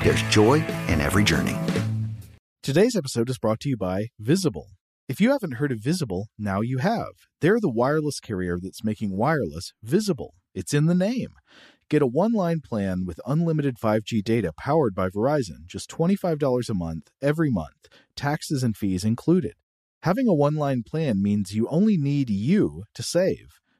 there's joy in every journey. Today's episode is brought to you by Visible. If you haven't heard of Visible, now you have. They're the wireless carrier that's making wireless visible. It's in the name. Get a one line plan with unlimited 5G data powered by Verizon, just $25 a month, every month, taxes and fees included. Having a one line plan means you only need you to save.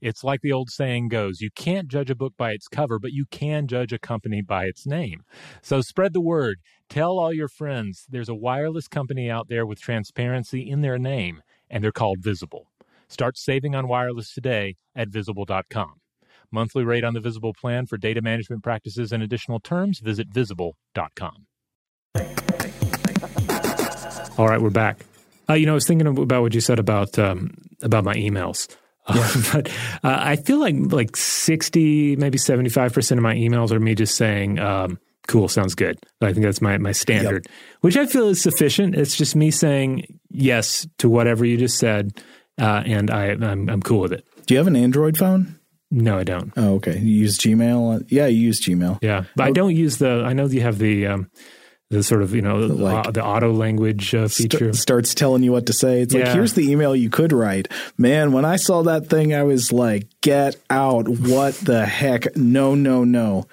It's like the old saying goes you can't judge a book by its cover, but you can judge a company by its name. So spread the word. Tell all your friends there's a wireless company out there with transparency in their name, and they're called Visible. Start saving on wireless today at visible.com. Monthly rate on the Visible plan for data management practices and additional terms, visit visible.com. All right, we're back. Uh, you know, I was thinking about what you said about um, about my emails. Yeah. but uh, I feel like like 60, maybe 75% of my emails are me just saying, um, cool, sounds good. I think that's my, my standard, yep. which I feel is sufficient. It's just me saying yes to whatever you just said, uh, and I, I'm, I'm cool with it. Do you have an Android phone? No, I don't. Oh, okay. You use Gmail? Yeah, you use Gmail. Yeah, but I don't use the. I know you have the um, the sort of you know like, uh, the auto language uh, feature st- starts telling you what to say. It's yeah. like here's the email you could write. Man, when I saw that thing, I was like, "Get out! What the heck? No, no, no."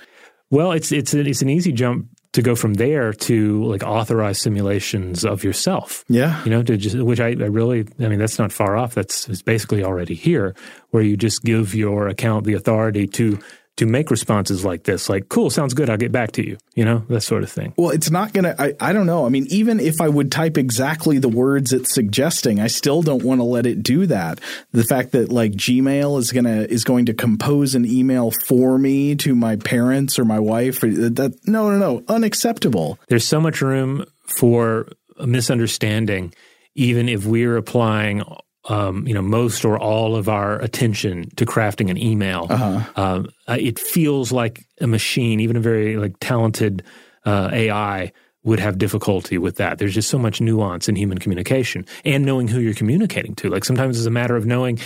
Well, it's it's it's an easy jump to go from there to like authorize simulations of yourself. Yeah. You know, to just, which I, I really, I mean, that's not far off. That's it's basically already here where you just give your account the authority to to make responses like this, like, cool, sounds good, I'll get back to you, you know, that sort of thing. Well, it's not going to, I don't know. I mean, even if I would type exactly the words it's suggesting, I still don't want to let it do that. The fact that like Gmail is going to, is going to compose an email for me to my parents or my wife, uh, that, no, no, no, unacceptable. There's so much room for a misunderstanding, even if we're applying um, you know, most or all of our attention to crafting an email. Uh-huh. Um, uh, it feels like a machine, even a very like talented uh, AI would have difficulty with that. There's just so much nuance in human communication and knowing who you're communicating to. Like sometimes it's a matter of knowing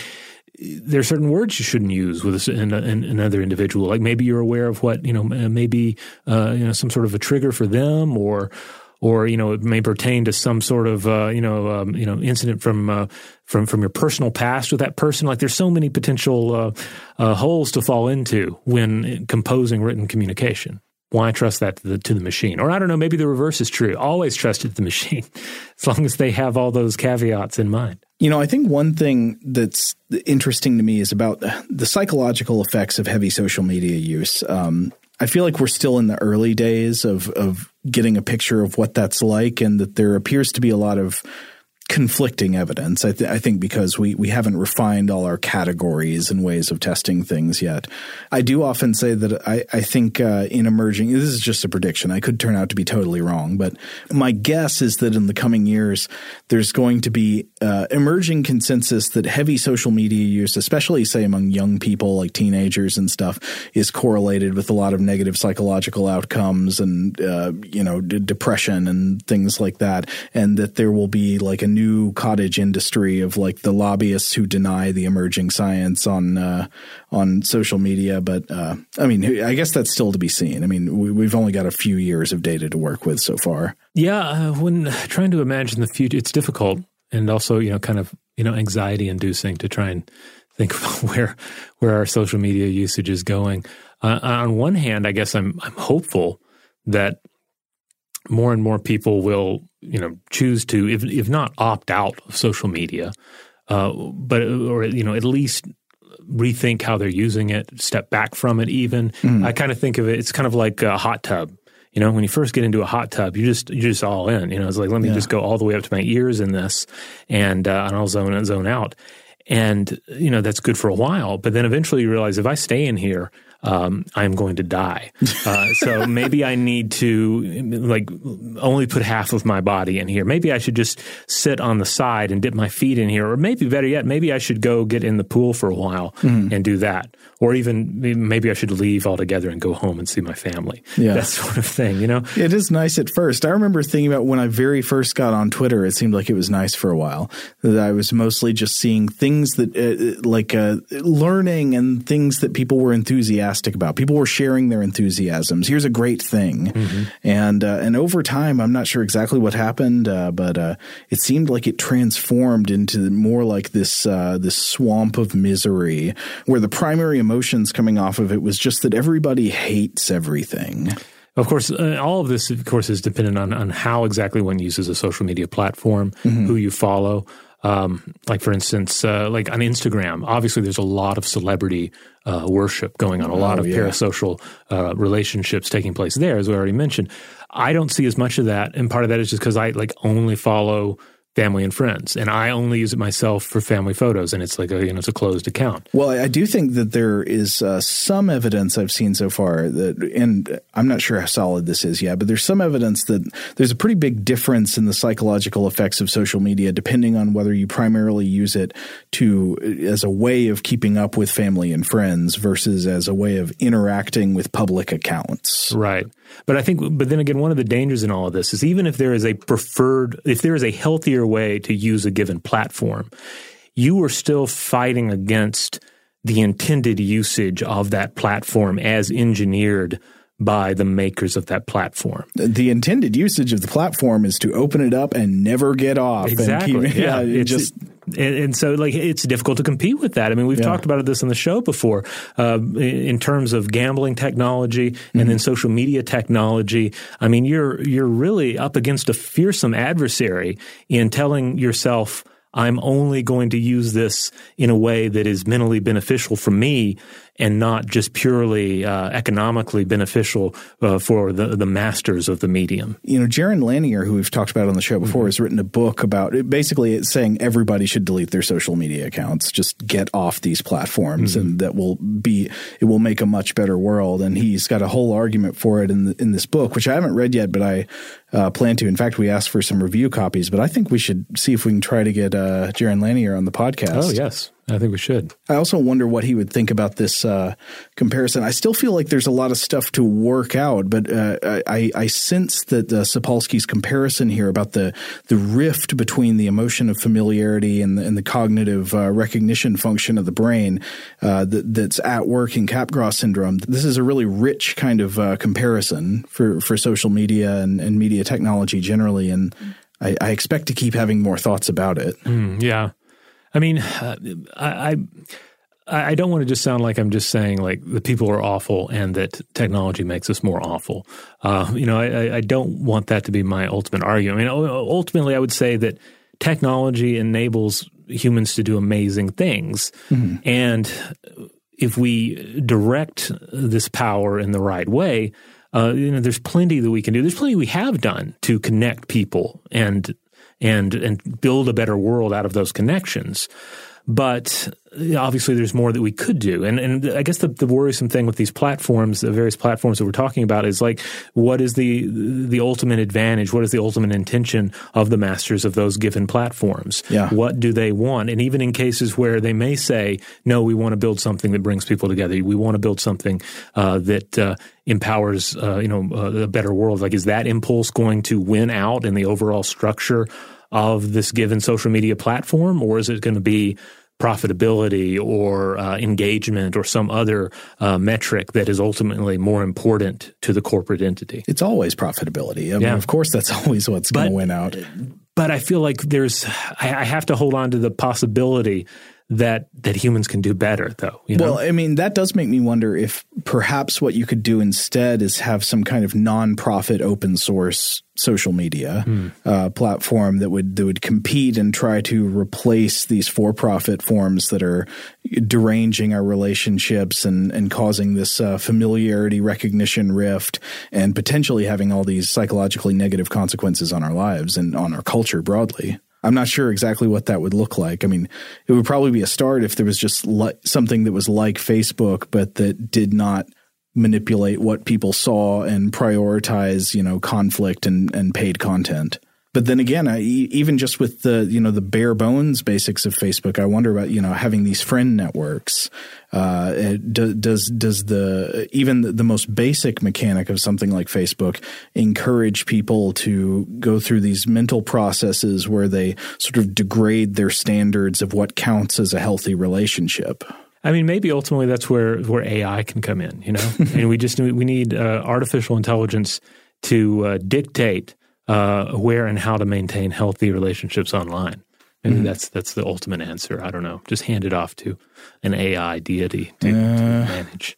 there are certain words you shouldn't use with another individual. Like maybe you're aware of what you know, maybe uh, you know some sort of a trigger for them, or or you know it may pertain to some sort of uh, you know um, you know incident from uh, from from your personal past with that person. Like there's so many potential uh, uh holes to fall into when composing written communication. why trust that to the, to the machine? Or I don't know, maybe the reverse is true. Always trust it to the machine, as long as they have all those caveats in mind. You know, I think one thing that's interesting to me is about the psychological effects of heavy social media use. Um, I feel like we're still in the early days of of getting a picture of what that's like, and that there appears to be a lot of conflicting evidence. I, th- I, think because we we haven't refined all our categories and ways of testing things yet. I do often say that I I think uh, in emerging this is just a prediction. I could turn out to be totally wrong, but my guess is that in the coming years there's going to be uh, emerging consensus that heavy social media use, especially say among young people like teenagers and stuff, is correlated with a lot of negative psychological outcomes and uh, you know d- depression and things like that, and that there will be like a new cottage industry of like the lobbyists who deny the emerging science on uh, on social media. But uh, I mean, I guess that's still to be seen. I mean, we, have only got a few years of data to work with so far. Yeah, uh, when trying to imagine the future, it's difficult, and also you know, kind of you know, anxiety inducing to try and think about where where our social media usage is going. Uh, on one hand, I guess I'm I'm hopeful that more and more people will, you know, choose to, if if not opt out of social media, uh, but or you know, at least rethink how they're using it, step back from it. Even mm. I kind of think of it. It's kind of like a hot tub. You know, when you first get into a hot tub, you just you're just all in. You know, it's like let me yeah. just go all the way up to my ears in this, and uh, and I'll zone and zone out. And you know that's good for a while, but then eventually you realize if I stay in here, um, I'm going to die. Uh, so maybe I need to like only put half of my body in here. Maybe I should just sit on the side and dip my feet in here, or maybe better yet, maybe I should go get in the pool for a while mm. and do that, or even maybe I should leave altogether and go home and see my family. Yeah. that sort of thing. You know, it is nice at first. I remember thinking about when I very first got on Twitter. It seemed like it was nice for a while. That I was mostly just seeing things that uh, like uh, learning and things that people were enthusiastic enthusiastic about. People were sharing their enthusiasms. Here's a great thing, mm-hmm. and uh, and over time, I'm not sure exactly what happened, uh, but uh, it seemed like it transformed into more like this uh, this swamp of misery, where the primary emotions coming off of it was just that everybody hates everything. Of course, uh, all of this, of course, is dependent on on how exactly one uses a social media platform, mm-hmm. who you follow. Um, like for instance, uh, like on Instagram, obviously there's a lot of celebrity uh, worship going on, a lot oh, of yeah. parasocial uh, relationships taking place there, as we already mentioned. I don't see as much of that, and part of that is just because I like only follow family and friends, and I only use it myself for family photos, and it's like a you know it's a closed account. Well, I do think that there is uh, some evidence I've seen so far that, and I'm not sure how solid this is yet, but there's some evidence that there's a pretty big difference in the psychological effects of social media depending on whether you primarily use it to as a way of keeping up with family and friends versus as a way of interacting with public accounts. Right. But I think, but then again, one of the dangers in all of this is even if there is a preferred, if there is a healthier way to use a given platform, you are still fighting against the intended usage of that platform as engineered by the makers of that platform. The intended usage of the platform is to open it up and never get off. Exactly. Keep, yeah. yeah just and, and, so like it's difficult to compete with that. I mean, we've yeah. talked about this on the show before uh, in terms of gambling technology mm-hmm. and then social media technology. I mean, you're you're really up against a fearsome adversary in telling yourself. I'm only going to use this in a way that is mentally beneficial for me and not just purely uh, economically beneficial uh, for the, the masters of the medium. You know, Jaron Lanier, who we've talked about on the show before, mm-hmm. has written a book about it. Basically, it's saying everybody should delete their social media accounts, just get off these platforms, mm-hmm. and that will be it will make a much better world. And he's got a whole argument for it in the, in this book, which I haven't read yet, but I uh, plan to. In fact, we asked for some review copies, but I think we should see if we can try to get uh, Jaron Lanier on the podcast. Oh yes. I think we should. I also wonder what he would think about this uh, comparison. I still feel like there's a lot of stuff to work out, but uh, I, I, sense that uh, Sapolsky's comparison here about the the rift between the emotion of familiarity and the, and the cognitive uh, recognition function of the brain uh, that, that's at work in Capgras syndrome. This is a really rich kind of uh, comparison for, for social media and, and media technology generally, and I, I, expect to keep having more thoughts about it. Mm, yeah. I mean, uh, I, I I don't want to just sound like I'm just saying like the people are awful and that technology makes us more awful. Uh, you know, I, I, don't want that to be my ultimate argument. I mean, ultimately, I would say that technology enables humans to do amazing things, mm-hmm. and if we direct this power in the right way, uh, you know, there's plenty that we can do. There's plenty we have done to connect people and and and build a better world out of those connections. But obviously, there's more that we could do. And and I guess the, the worrisome thing with these platforms, the various platforms that we're talking about, is like, what is the the ultimate advantage? What is the ultimate intention of the masters of those given platforms? Yeah. What do they want? And even in cases where they may say, no, we want to build something that brings people together. We want to build something uh, that uh, empowers, uh, you know, uh, a better world. Like, is that impulse going to win out in the overall structure? Of this given social media platform, or is it going to be profitability or uh, engagement or some other uh, metric that is ultimately more important to the corporate entity. It's always profitability. I mean, of course, that's always what's going to win out. But I feel like there's, I, I have to hold on to the possibility that that humans can do better though you know? well i mean that does make me wonder if perhaps what you could do instead is have some kind of non-profit open source social media mm. uh, platform that would that would compete and try to replace these for-profit forms that are deranging our relationships and and causing this uh, familiarity recognition rift and potentially having all these psychologically negative consequences on our lives and on our culture broadly I'm not sure exactly what that would look like. I mean, it would probably be a start if there was just li- something that was like Facebook, but that did not manipulate what people saw and prioritize, you know, conflict and, and paid content. But then again, I, even just with the you know the bare bones basics of Facebook, I wonder about you know having these friend networks. Uh, do, does does the even the most basic mechanic of something like Facebook encourage people to go through these mental processes where they sort of degrade their standards of what counts as a healthy relationship? I mean, maybe ultimately that's where where AI can come in. You know, and we just we need uh, artificial intelligence to uh, dictate uh, where and how to maintain healthy relationships online. Maybe mm-hmm. that's that's the ultimate answer. I don't know. Just hand it off to an AI deity to, uh, to manage.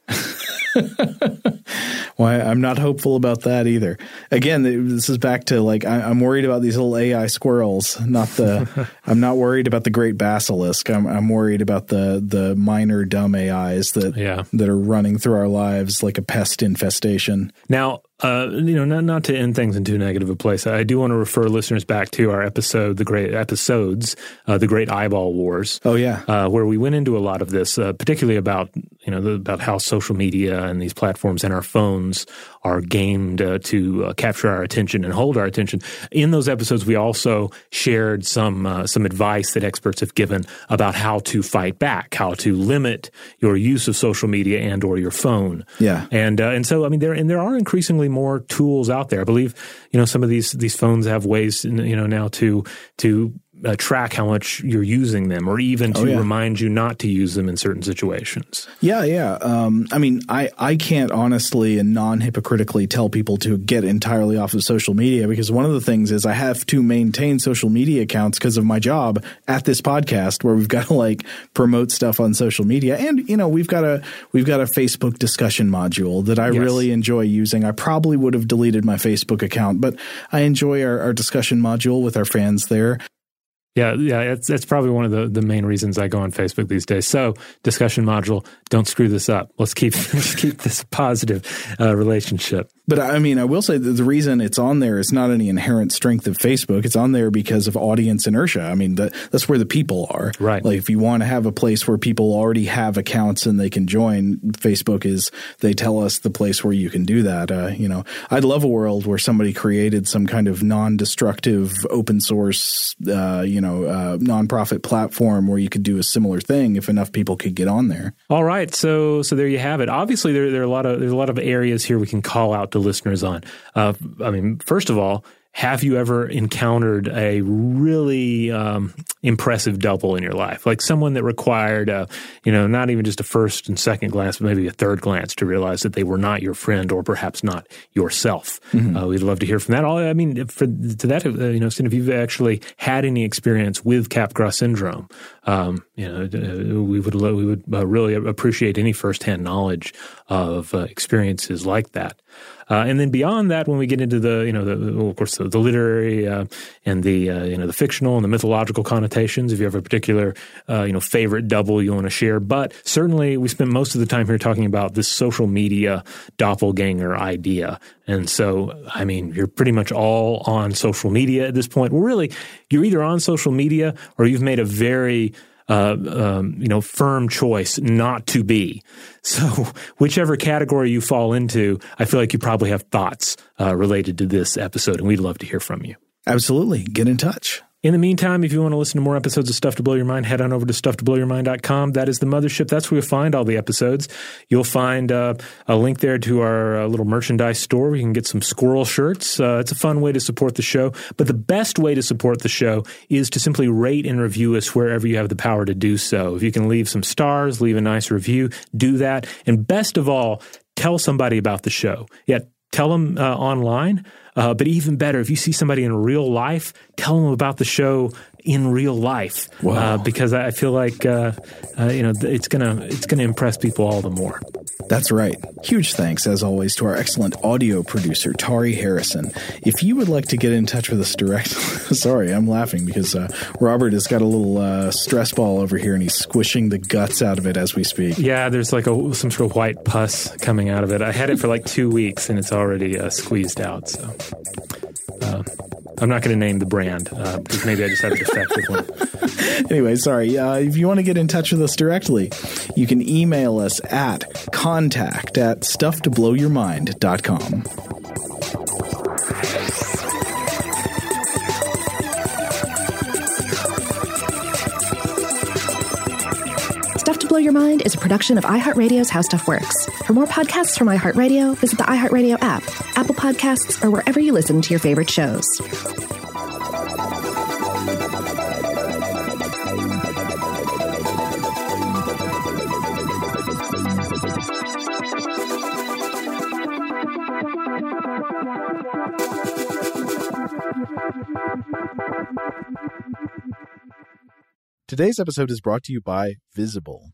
Why I'm not hopeful about that either. Again, this is back to like I, am worried about these little AI squirrels, not the. I'm not worried about the great basilisk. I'm, I'm worried about the the minor dumb AIs that yeah. that are running through our lives like a pest infestation. Now, uh, you know, not not to end things in too negative a place. I do want to refer listeners back to our episode, the great episodes, uh, the Great Eyeball Wars. Oh yeah, uh, where we went into a lot of this, uh, particularly about you know the, about how social media and these platforms and our phones are gamed uh, to uh, capture our attention and hold our attention. In those episodes, we also shared some some advice that experts have given about how to fight back, how to limit your use of social media and or your phone. Yeah, and and so I mean there and there are increasingly more tools out there. I believe, you know, some of these these phones have ways, you know, now to to uh, track how much you're using them or even to oh, yeah. remind you not to use them in certain situations. Yeah, yeah. Um, I mean, I, I can't honestly and non hypocritically tell people to get entirely off of social media because one of the things is I have to maintain social media accounts because of my job at this podcast where we've got to like promote stuff on social media. And, you know, we've got a, we've got a Facebook discussion module that I yes. really enjoy using. I probably would have deleted my Facebook account, but I enjoy our, our discussion module with our fans there. Yeah, yeah, it's it's probably one of the, the main reasons I go on Facebook these days. So, discussion module, don't screw this up. Let's keep let's keep this positive uh, relationship. But I mean, I will say that the reason it's on there is not any inherent strength of Facebook. It's on there because of audience inertia. I mean, the, that's where the people are. Right. Like if you want to have a place where people already have accounts and they can join, Facebook is, they tell us the place where you can do that. Uh, you know, I'd love a world where somebody created some kind of non-destructive open source, uh, you know, uh, nonprofit platform where you could do a similar thing if enough people could get on there. All right. So, so there you have it. Obviously there, there are a lot of, there's a lot of areas here we can call out to listeners on. Uh, I mean, first of all, have you ever encountered a really um, impressive double in your life, like someone that required, a, you know, not even just a first and second glance, but maybe a third glance to realize that they were not your friend or perhaps not yourself? Mm-hmm. Uh, we'd love to hear from that. All I mean, for to that, uh, you know, if you've actually had any experience with Capgras syndrome, um, you know, uh, we would we would uh, really appreciate any firsthand knowledge of uh, experiences like that. Uh, and then beyond that, when we get into the, you know, the, of course, the, the literary uh, and the, uh, you know, the fictional and the mythological connotations, if you have a particular, you know, favorite double you want to share. But certainly we spent most of the time here talking about this social media doppelganger idea. And so, I mean, you're pretty much all on social media at this point. Well, really, you're either on social media or you've made a very uh, um, you know, firm choice not to be. So, whichever category you fall into, I feel like you probably have thoughts uh, related to this episode, and we'd love to hear from you. Absolutely. Get in touch. In the meantime, if you want to listen to more episodes of Stuff to Blow Your Mind, head on over to stufftoblowyourmind.com. That is the mothership. That's where you'll find all the episodes. You'll find uh, a link there to our uh, little merchandise store you can get some squirrel shirts. Uh, it's a fun way to support the show. But the best way to support the show is to simply rate and review us wherever you have the power to do so. If you can leave some stars, leave a nice review, do that. And best of all, tell somebody about the show. Yeah, tell them uh, online. Uh, but even better, if you see somebody in real life, tell them about the show in real life. Wow. Uh, because I feel like uh, uh, you know it's gonna it's gonna impress people all the more. That's right. Huge thanks, as always, to our excellent audio producer, Tari Harrison. If you would like to get in touch with us directly, sorry, I'm laughing because uh, Robert has got a little uh, stress ball over here and he's squishing the guts out of it as we speak. Yeah, there's like a, some sort of white pus coming out of it. I had it for like two weeks and it's already uh, squeezed out. So. I'm not going to name the brand uh, because maybe I just have a defective one. anyway, sorry. Uh, if you want to get in touch with us directly, you can email us at contact at stufftoblowyourmind.com. Blow Your Mind is a production of iHeartRadio's How Stuff Works. For more podcasts from iHeartRadio, visit the iHeartRadio app, Apple Podcasts, or wherever you listen to your favorite shows. Today's episode is brought to you by Visible.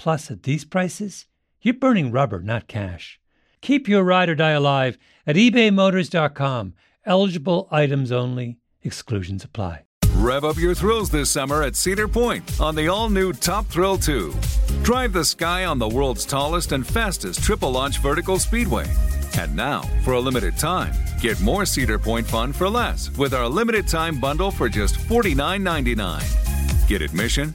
Plus, at these prices, you're burning rubber, not cash. Keep your ride or die alive at ebaymotors.com. Eligible items only, exclusions apply. Rev up your thrills this summer at Cedar Point on the all new Top Thrill 2. Drive the sky on the world's tallest and fastest triple launch vertical speedway. And now, for a limited time, get more Cedar Point fun for less with our limited time bundle for just $49.99. Get admission,